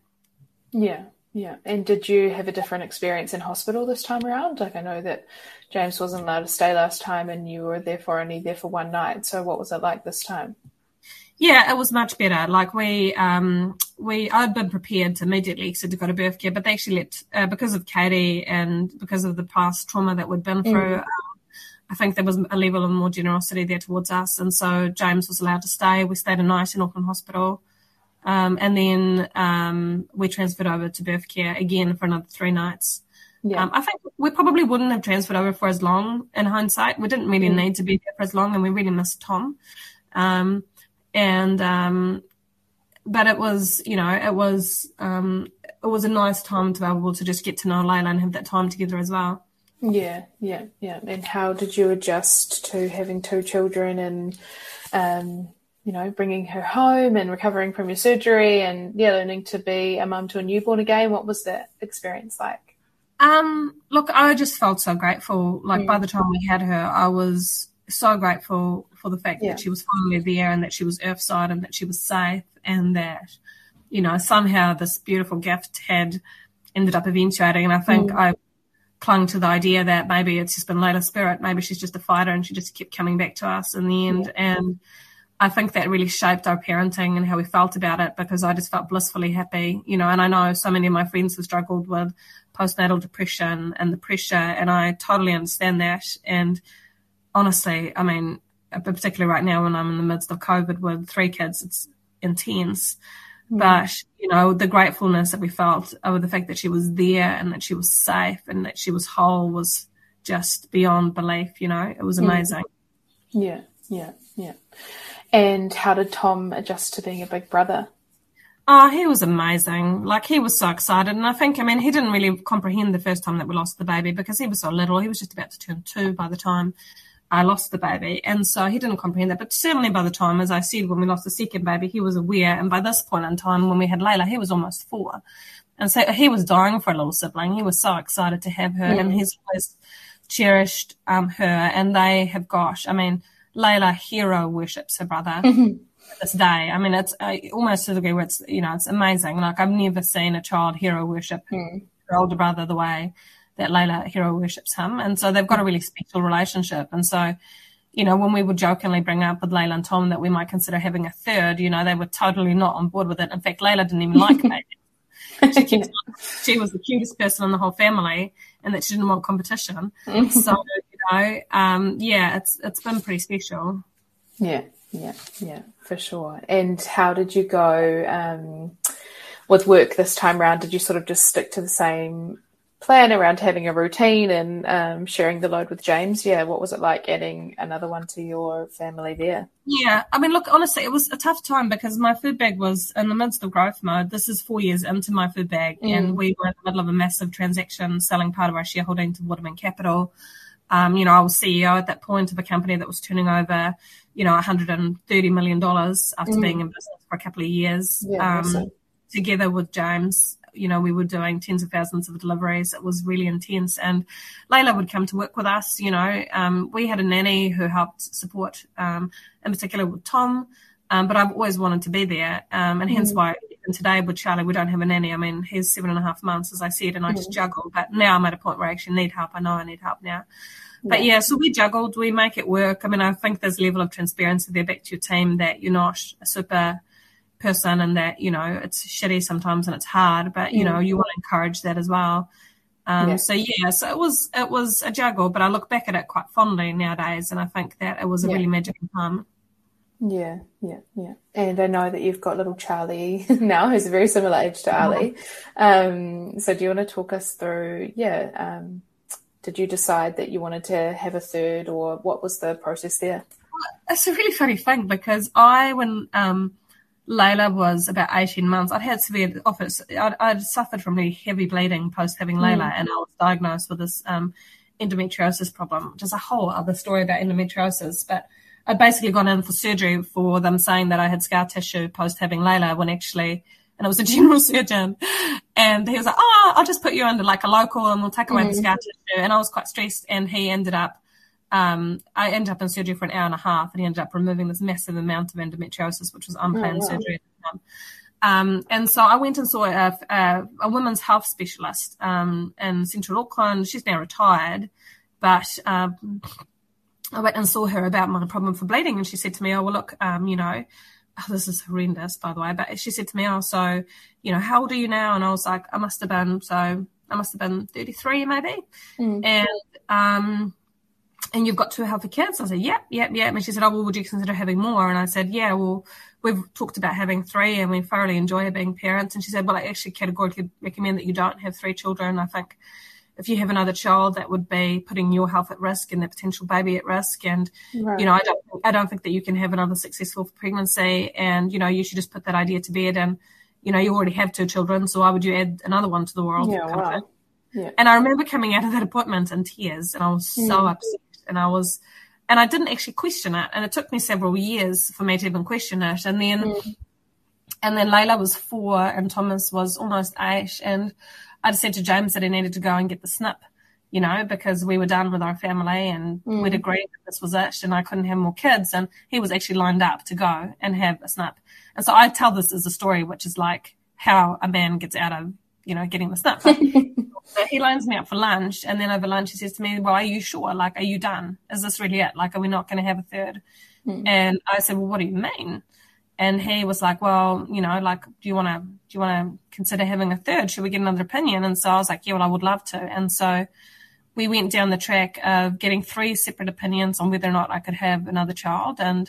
[SPEAKER 2] yeah yeah and did you have a different experience in hospital this time around like i know that james wasn't allowed to stay last time and you were therefore only there for one night so what was it like this time
[SPEAKER 3] Yeah, it was much better. Like we, um, we, I'd been prepared to immediately exit to go to birth care, but they actually let, uh, because of Katie and because of the past trauma that we'd been through, um, I think there was a level of more generosity there towards us. And so James was allowed to stay. We stayed a night in Auckland Hospital. Um, and then, um, we transferred over to birth care again for another three nights.
[SPEAKER 2] yeah
[SPEAKER 3] Um, I think we probably wouldn't have transferred over for as long in hindsight. We didn't really need to be there for as long and we really missed Tom. Um, and, um, but it was, you know, it was, um, it was a nice time to be able to just get to know Layla and have that time together as well.
[SPEAKER 2] Yeah, yeah, yeah. And how did you adjust to having two children and, um, you know, bringing her home and recovering from your surgery and yeah, learning to be a mum to a newborn again? What was that experience like?
[SPEAKER 3] Um, look, I just felt so grateful. Like by the time we had her, I was so grateful for the fact
[SPEAKER 2] Yeah.
[SPEAKER 3] that she was finally there and that she was earthside and that she was safe and that, you know, somehow this beautiful gift had ended up eventuating. And I think mm. I clung to the idea that maybe it's just been Layla's spirit. Maybe she's just a fighter and she just kept coming back to us in the end. And I think that really shaped our parenting and how we felt about it because I just felt blissfully happy, you know, and I know so many of my friends have struggled with postnatal depression and the pressure and I totally understand that. And honestly, I mean, particularly right now when I'm in the midst of COVID with three kids, it's intense. But, you know, the gratefulness that we felt uh, over the fact that she was there and that she was safe and that she was whole was just beyond belief. You know, it was amazing.
[SPEAKER 2] Yeah, yeah, yeah. And how did Tom adjust to being a big brother?
[SPEAKER 3] Oh, he was amazing. Like he was so excited. And I think, I mean, he didn't really comprehend the first time that we lost the baby because he was so little. He was just about to turn two by the time I lost the baby. And so he didn't comprehend that. But certainly by the time, as I said, when we lost the second baby, he was aware. And by this point in time, when we had Layla, he was almost four. And so he was dying for a little sibling. He was so excited to have her mm. and he's always cherished um, her. And they have, gosh, I mean, Layla hero worships her brother. Mm-hmm. This day, I mean, it's uh, almost to the degree where it's, you know, it's amazing. Like I've never seen a child hero worship mm. her older brother the way that Layla hero worships him. And so they've got a really special relationship. And so, you know, when we would jokingly bring up with Layla and Tom that we might consider having a third, you know, they were totally not on board with it. In fact, Layla didn't even like me. (laughs) She, she, was the cutest person in the whole family and that she didn't want competition. (laughs) so, you know, um, yeah, it's it's been pretty special.
[SPEAKER 2] Yeah, yeah, yeah, for sure. And how did you go um, with work this time around? Did you sort of just stick to the same plan around having a routine and um, sharing the load with James. Yeah, what was it like adding another one to your family there?
[SPEAKER 3] Yeah, I mean, look, honestly, it was a tough time because my food bag was in the midst of growth mode. This is four years into my food bag, mm. and we were in the middle of a massive transaction selling part of our shareholding to Waterman Capital. Um, you know, I was CEO at that point of a company that was turning over, you know, $130 million after mm. being in business for a couple of years. Yeah, um, together with James you know, we were doing tens of thousands of deliveries. It was really intense. And Layla would come to work with us. You know, um, we had a nanny who helped support, um, in particular with Tom. Um, but I've always wanted to be there. Um, and hence mm. why even today with Charlie, we don't have a nanny. I mean, he's seven and a half months, as I said, and I mm. just juggle. But now I'm at a point where I actually need help. I know I need help now. But yeah, so we juggled, we make it work. I mean, I think there's a level of transparency there back to your team that you're not a super person and that you know it's shitty sometimes and it's hard but you know you want to encourage that as well um, yeah. so yeah so it was it was a juggle but i look back at it quite fondly nowadays and i think that it was a yeah. really magical time
[SPEAKER 2] yeah, yeah, yeah. And I know that you've got little Charlie (laughs) now, who's a very similar age to Ali. Um, so do you want to talk us through, yeah, um, did you decide that you wanted to have a third or what was the process there?
[SPEAKER 3] It's a really funny thing because I, when um, Layla was about 18 months. I'd had severe office. I'd, I'd suffered from really heavy bleeding post having mm. Layla, and I was diagnosed with this um, endometriosis problem, which is a whole other story about endometriosis. But I'd basically gone in for surgery for them saying that I had scar tissue post having Layla when actually, and it was a (laughs) general surgeon. And he was like, oh, I'll just put you under like a local and we'll take away mm. the scar tissue. And I was quite stressed. And he ended up um, I ended up in surgery for an hour and a half, and he ended up removing this massive amount of endometriosis, which was unplanned oh, wow. surgery Um, and so I went and saw a, a, a women's health specialist um, in Central Auckland. She's now retired, but um, I went and saw her about my problem for bleeding, and she said to me, "Oh well, look, um, you know." Oh, this is horrendous, by the way. But she said to me, "Oh, so, you know, how old are you now?" And I was like, "I must have been so, I must have been thirty-three, maybe." Mm. And um, and you've got two healthy kids? I said, yep, yep, yep. And she said, oh, well, would you consider having more? And I said, yeah, well, we've talked about having three and we thoroughly enjoy being parents. And she said, well, I actually categorically recommend that you don't have three children. I think if you have another child, that would be putting your health at risk and the potential baby at risk. And, right. you know, I don't, I don't think that you can have another successful pregnancy. And, you know, you should just put that idea to bed. And, you know, you already have two children. So why would you add another one to the world?
[SPEAKER 2] Yeah.
[SPEAKER 3] Yeah. And I remember coming out of that appointment in tears and I was so mm. upset and I was, and I didn't actually question it. And it took me several years for me to even question it. And then, mm. and then Layla was four and Thomas was almost eight. And I said to James that he needed to go and get the snip, you know, because we were done with our family and mm. we'd agreed that this was it and I couldn't have more kids. And he was actually lined up to go and have a snip. And so I tell this as a story, which is like how a man gets out of you know, getting the stuff. (laughs) so he lines me up for lunch, and then over lunch he says to me, "Well, are you sure? Like, are you done? Is this really it? Like, are we not going to have a third? Mm. And I said, "Well, what do you mean?" And he was like, "Well, you know, like, do you want to do you want to consider having a third? Should we get another opinion?" And so I was like, "Yeah, well, I would love to." And so we went down the track of getting three separate opinions on whether or not I could have another child, and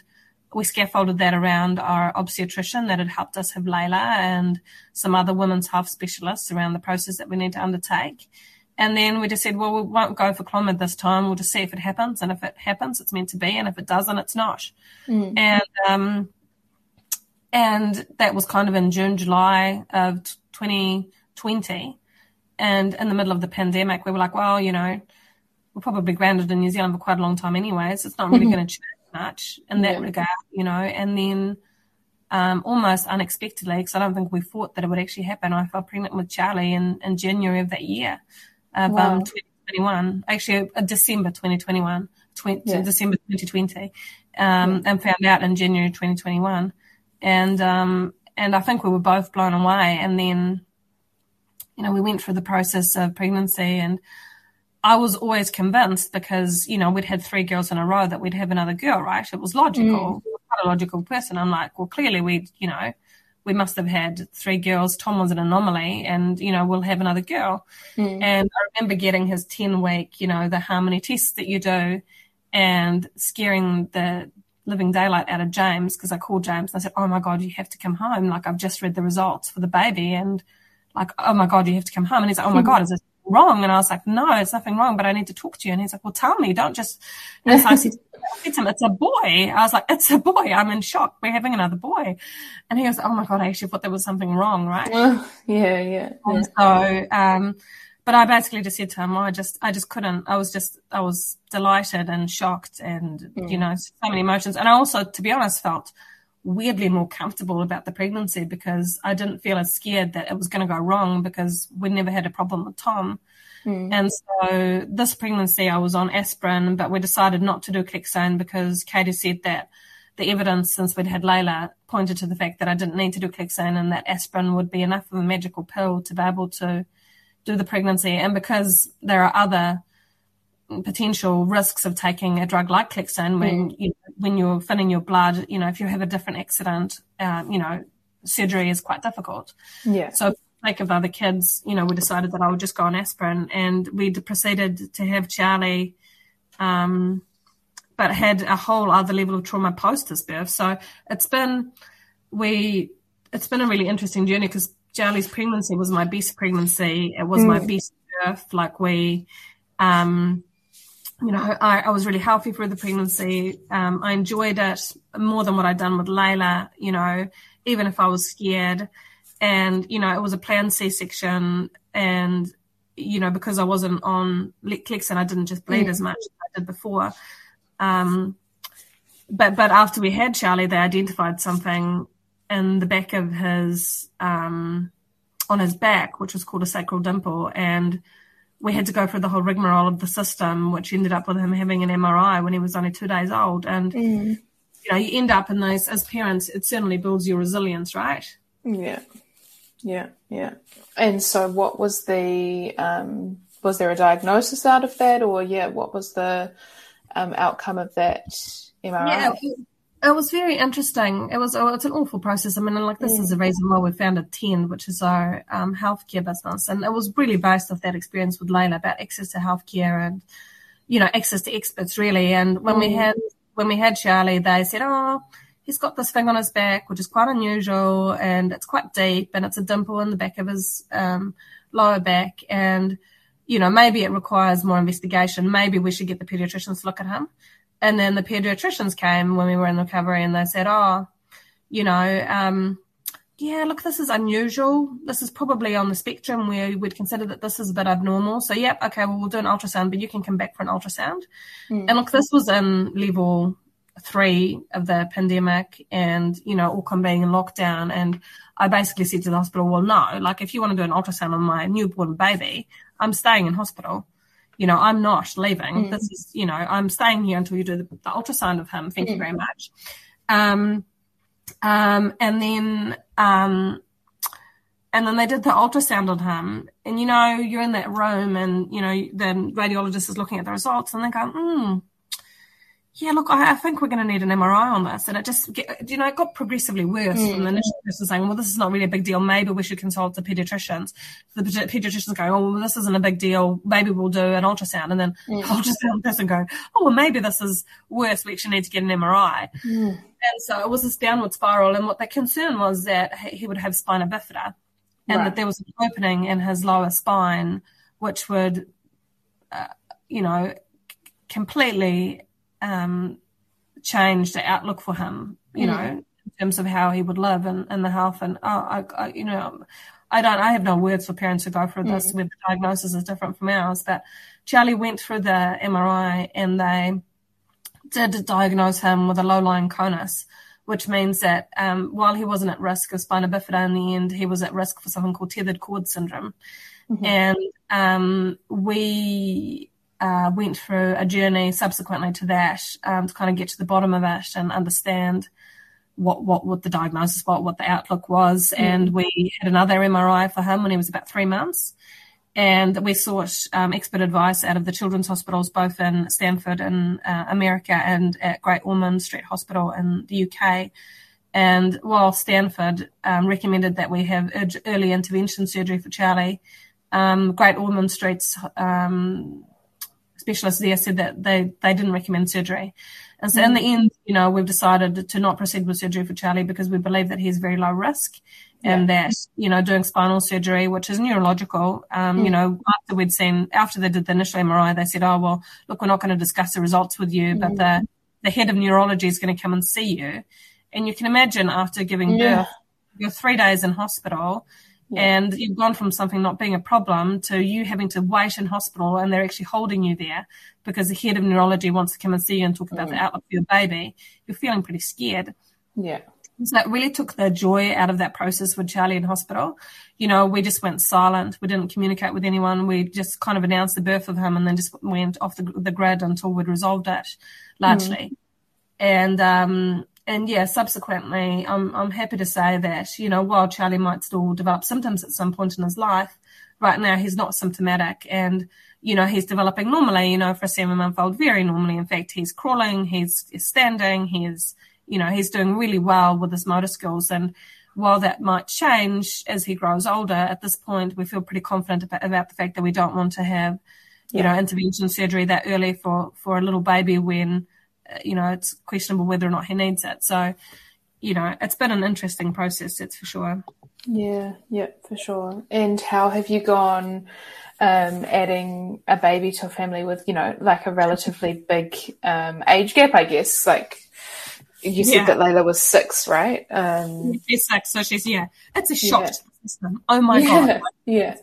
[SPEAKER 3] we scaffolded that around our obstetrician that had helped us have Layla and some other women's health specialists around the process that we need to undertake. And then we just said, well, we won't go for Clomid this time. We'll just see if it happens. And if it happens, it's meant to be. And if it doesn't, it's not.
[SPEAKER 2] Mm.
[SPEAKER 3] And, um, and that was kind of in June, July of 2020. And in the middle of the pandemic, we were like, well, you know, we're probably grounded in New Zealand for quite a long time anyways. It's not really (laughs) going to change much in that
[SPEAKER 2] Yeah.
[SPEAKER 3] regard, you know. And then um, almost unexpectedly, because I don't think we thought that it would actually happen, I fell pregnant with Charlie in, in January of that year, of
[SPEAKER 2] Wow.
[SPEAKER 3] um, 2021. Actually, uh, December 2021, 20,
[SPEAKER 2] Yeah.
[SPEAKER 3] December 2020, um, and found out in January 2021. And um, and I think we were both blown away. And then, you know, we went through the process of pregnancy and I was always convinced because, you know, we'd had three girls in a row that we'd have another girl, right? It was logical. Mm. Quite a logical person. I'm like, well, clearly we, you know, we must have had three girls. Tom was an anomaly and, you know, we'll have another girl. Mm. And I remember getting his 10 week, you know, the harmony tests that you do and scaring the living daylight out of James because I called James and I said, Oh my God, you have to come home. Like I've just read the results for the baby and like, oh my God, you have to come home. And he's like, Oh my mm. God, is this wrong? And I was like, No, it's nothing wrong, but I need to talk to you. And he's like, Well, tell me, don't just and so I said, (laughs) to him, It's a boy. I was like, It's a boy. I'm in shock. We're having another boy. And he was like, Oh my God, I actually thought there was something wrong, right?
[SPEAKER 2] yeah, yeah, yeah.
[SPEAKER 3] And so, um, but I basically just said to him, "Oh, I just, I just couldn't. I was just, I was delighted and shocked, and you know, so many emotions. And I also, to be honest, felt weirdly more comfortable about the pregnancy because I didn't feel as scared that it was going to go wrong because we never had a problem with Tom. Hmm. And so this pregnancy, I was on aspirin, but we decided not to do Clexane because Katie said that the evidence since we'd had Layla pointed to the fact that I didn't need to do Clexane and that aspirin would be enough of a magical pill to be able to do the pregnancy. And because there are other potential risks of taking a drug like Clexane when hmm. you when you're thinning your blood, you know, if you have a different accident, um, you know, surgery is quite difficult.
[SPEAKER 2] Yeah.
[SPEAKER 3] So, like the of other kids, you know, we decided that I would just go on aspirin, and we proceeded to have Charlie, um, but had a whole other level of trauma post his birth. So it's been we it's been a really interesting journey because Charlie's pregnancy was my best pregnancy. It was my best birth. Like we, um, you know, I, I was really healthy through the pregnancy. Um, I enjoyed it more than what I'd done with Layla, you know, even if I was scared. And, you know, it was a planned C-section and, you know, because I wasn't on Clexane, I didn't just bleed as much as I did before. Um, but, but after we had Charlie, they identified something in the back of his, um, on his back, which was called a sacral dimple. And, we had to go through the whole rigmarole of the system, which ended up with him having an MRI when he was only two days old. And, you know, you end up in those, as parents, it certainly builds your resilience, right?
[SPEAKER 2] Yeah, yeah, yeah. And so, what was the um, was there a diagnosis out of that, or yeah, what was the um, outcome of that MRI?
[SPEAKER 3] Yeah, it, was very interesting. It was, it's an awful process. I mean, like, this is the reason why we founded Tend, which is our um, healthcare business. And it was really based off that experience with Layla about access to healthcare and, you know, access to experts, really. And when we had, when we had Charlie, they said, oh, he's got this thing on his back, which is quite unusual and it's quite deep and it's a dimple in the back of his um, lower back. And, you know, maybe it requires more investigation. Maybe we should get the pediatricians to look at him. And then the pediatricians came when we were in recovery and they said, oh, you know, um, yeah, look, this is unusual. This is probably on the spectrum where we'd consider that this is a bit abnormal. So, yep, okay, well, we'll do an ultrasound, but you can come back for an ultrasound. And look, this was in level three of the pandemic and, you know, Auckland being in lockdown. And I basically said to the hospital, well, no, like if you want to do an ultrasound on my newborn baby, I'm staying in hospital. You know, I'm not leaving. This is, you know, I'm staying here until you do the, the ultrasound of him. Thank you very much. Um, um, and then, um, and then they did the ultrasound on him. And, you know, you're in that room and, you know, the radiologist is looking at the results and they're going, hmm, yeah, look, I, I think we're going to need an MRI on this. And it just, get, you know, it got progressively worse from the hmm. initial person saying, well, this is not really a big deal. Maybe we should consult the pediatricians. The pedi- pediatricians going, oh, well, this isn't a big deal. Maybe we'll do an ultrasound. And then hmm. the (laughs) ultrasound person going, oh, well, maybe this is worse. We actually need to get an MRI. Hmm. And so it was this downward spiral. And what the concern was that he he would have spina bifida and
[SPEAKER 2] Right.
[SPEAKER 3] that there was an opening in his lower spine which would, uh, you know, completely um, change the outlook for him, you mm. know, in terms of how he would live and, and the health. And, oh, I, I, you know, I don't, I have no words for parents who go through this mm. where the diagnosis is different from ours. But Charlie went through the MRI and they did diagnose him with a low lying conus, which means that um, while he wasn't at risk of spina bifida in the end, he was at risk for something called tethered cord syndrome. Mm-hmm. And um, we uh, went through a journey subsequently to that um, to kind of get to the bottom of it and understand what what what the diagnosis was, what the outlook was. Mm. And we had another MRI for him when he was about three months. And we sought um, expert advice out of the children's hospitals, both in Stanford in uh, America and at Great Ormond Street Hospital in the UK. And while Stanford um, recommended that we have early intervention surgery for Charlie, um, Great Ormond Street's um, specialists there said that they, they didn't recommend surgery. And so in the end, you know, we've decided to not proceed with surgery for Charlie because we believe that he's very low risk yeah. and that, you know, doing spinal surgery, which is neurological, um, mm. you know, after we'd seen, after they did the initial MRI, they said, oh, well, look, we're not going to discuss the results with you, mm. but the, the head of neurology is going to come and see you. And you can imagine after giving yeah. birth, you're three days in hospital yeah. And you've gone from something not being a problem to you having to wait in hospital and they're actually holding you there because the head of neurology wants to come and see you and talk about mm. the outlook for your baby. You're feeling pretty scared.
[SPEAKER 2] Yeah.
[SPEAKER 3] So it really took the joy out of that process with Charlie in hospital. You know, we just went silent. We didn't communicate with anyone. We just kind of announced the birth of him and then just went off the, the grid until we'd resolved it largely. Mm. And, um, and yeah, subsequently, I'm I'm happy to say that you know while Charlie might still develop symptoms at some point in his life, right now he's not symptomatic, and you know he's developing normally. You know, for a seven month old, very normally. In fact, he's crawling, he's, he's standing, he's you know he's doing really well with his motor skills, and while that might change as he grows older, at this point we feel pretty confident about, about the fact that we don't want to have you yeah. know intervention surgery that early for for a little baby when you know, it's questionable whether or not he needs it. So, you know, it's been an interesting process, that's for sure.
[SPEAKER 2] Yeah, yeah, for sure. And how have you gone um, adding a baby to a family with, you know, like a relatively big um, age gap, I guess? Like you said yeah. that Layla was six, right? Um,
[SPEAKER 3] she's six, so she's yeah. It's a shock yeah system. Oh my
[SPEAKER 2] yeah,
[SPEAKER 3] god! (laughs)
[SPEAKER 2] Yeah.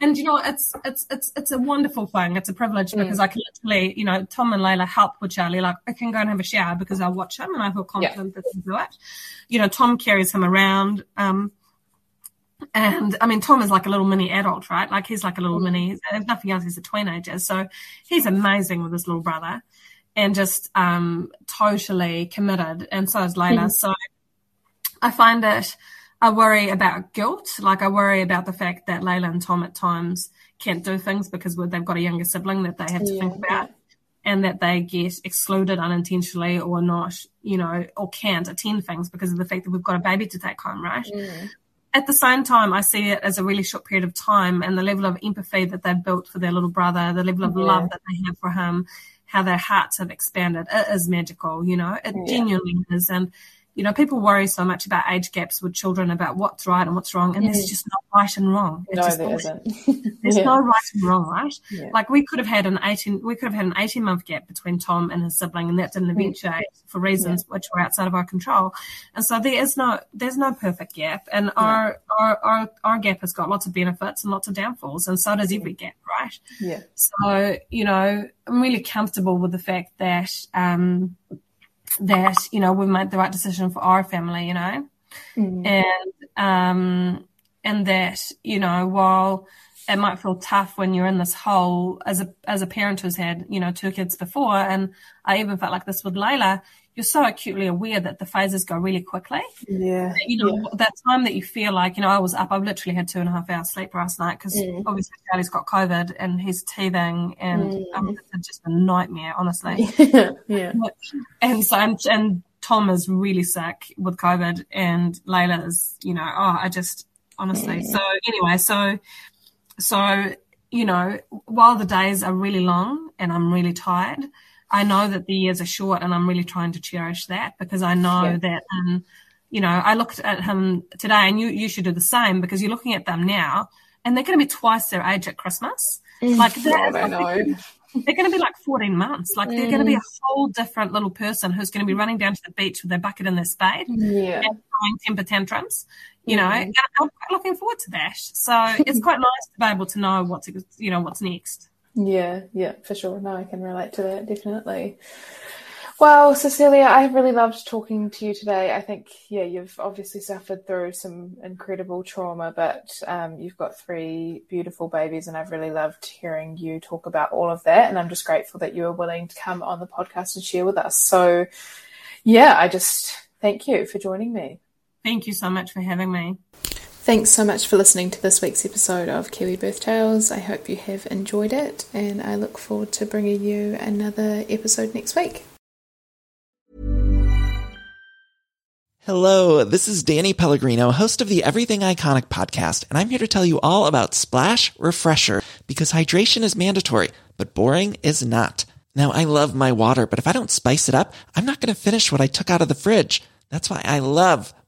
[SPEAKER 3] And you know, it's it's it's it's a wonderful thing. It's a privilege mm. because I can literally, you know, Tom and Layla help with Charlie. Like I can go and have a shower because I watch him and I feel confident yeah. that do it. You know, Tom carries him around. Um, and I mean, Tom is like a little mini adult, right? Like he's like a little mm. mini. If nothing else, he's a teenager. So he's amazing with his little brother, and just um, totally committed. And so is Layla. Mm. So I find it I worry about guilt. Like I worry about the fact that Layla and Tom at times can't do things because they've got a younger sibling that they have to yeah, think about. And that they get excluded unintentionally or not, you know, or can't attend things because of the fact that we've got a baby to take home, right?
[SPEAKER 2] Mm.
[SPEAKER 3] At the same time, I see it as a really short period of time and the level of empathy that they've built for their little brother, the level of yeah. love that they have for him, how their hearts have expanded. It is magical, you know, it genuinely is. And you know, people worry so much about age gaps with children about what's right and what's wrong, and mm. there's just no right and wrong.
[SPEAKER 2] It's no, there isn't. (laughs)
[SPEAKER 3] there's yeah. no right and wrong, right? Yeah. Like we could have had an eighteen, we could have had an eighteen month gap between Tom and his sibling, and that didn't mm. eventuate for reasons yeah. which were outside of our control. And so there is no, there's no perfect gap, and our, our our our gap has got lots of benefits and lots of downfalls, and so does every gap, right?
[SPEAKER 2] Yeah.
[SPEAKER 3] So you know, I'm really comfortable with the fact that. um that you know we made the right decision for our family you know
[SPEAKER 2] mm.
[SPEAKER 3] and um and that you know while it might feel tough when you're in this hole as a as a parent who's had you know two kids before and i even felt like this with layla you're so acutely aware that the phases go really quickly.
[SPEAKER 2] Yeah.
[SPEAKER 3] You know, yeah. that time that you feel like, you know, I was up, I've literally had two and a half hours sleep last night because mm. obviously Charlie's got COVID and he's teething and mm. um, it's just a nightmare, honestly. (laughs)
[SPEAKER 2] yeah.
[SPEAKER 3] And so, and, and Tom is really sick with COVID and Layla is, you know, oh, I just, honestly. Mm. So anyway, so, so, you know, while the days are really long and I'm really tired, I know that the years are short and I'm really trying to cherish that because I know yeah. that, um, you know, I looked at him today and you, you should do the same because you're looking at them now and they're going to be twice their age at Christmas. Like
[SPEAKER 2] I don't know.
[SPEAKER 3] they're going to be like 14 months. Like they're going to be a whole different little person who's going to be running down to the beach with their bucket and their spade
[SPEAKER 2] Yeah.
[SPEAKER 3] and throwing temper tantrums. You know, and I'm quite looking forward to that. So it's (laughs) quite nice to be able to know what's you know what's next.
[SPEAKER 2] Yeah, yeah, for sure. No, I can relate to that definitely. Well, Cecilia, I really loved talking to you today. I think, yeah, you've obviously suffered through some incredible trauma, but um, you've got three beautiful babies, and I've really loved hearing you talk about all of that. And I'm just grateful that you were willing to come on the podcast and share with us. So, yeah, I just thank you for joining me.
[SPEAKER 3] Thank you so much for having me.
[SPEAKER 2] Thanks so much for listening to this week's episode of Kiwi Birth Tales. I hope you have enjoyed it, and I look forward to bringing you another episode next week.
[SPEAKER 5] Hello, this is Danny Pellegrino, host of the Everything Iconic podcast, and I'm here to tell you all about Splash Refresher because hydration is mandatory, but boring is not. Now, I love my water, but if I don't spice it up, I'm not going to finish what I took out of the fridge. That's why I love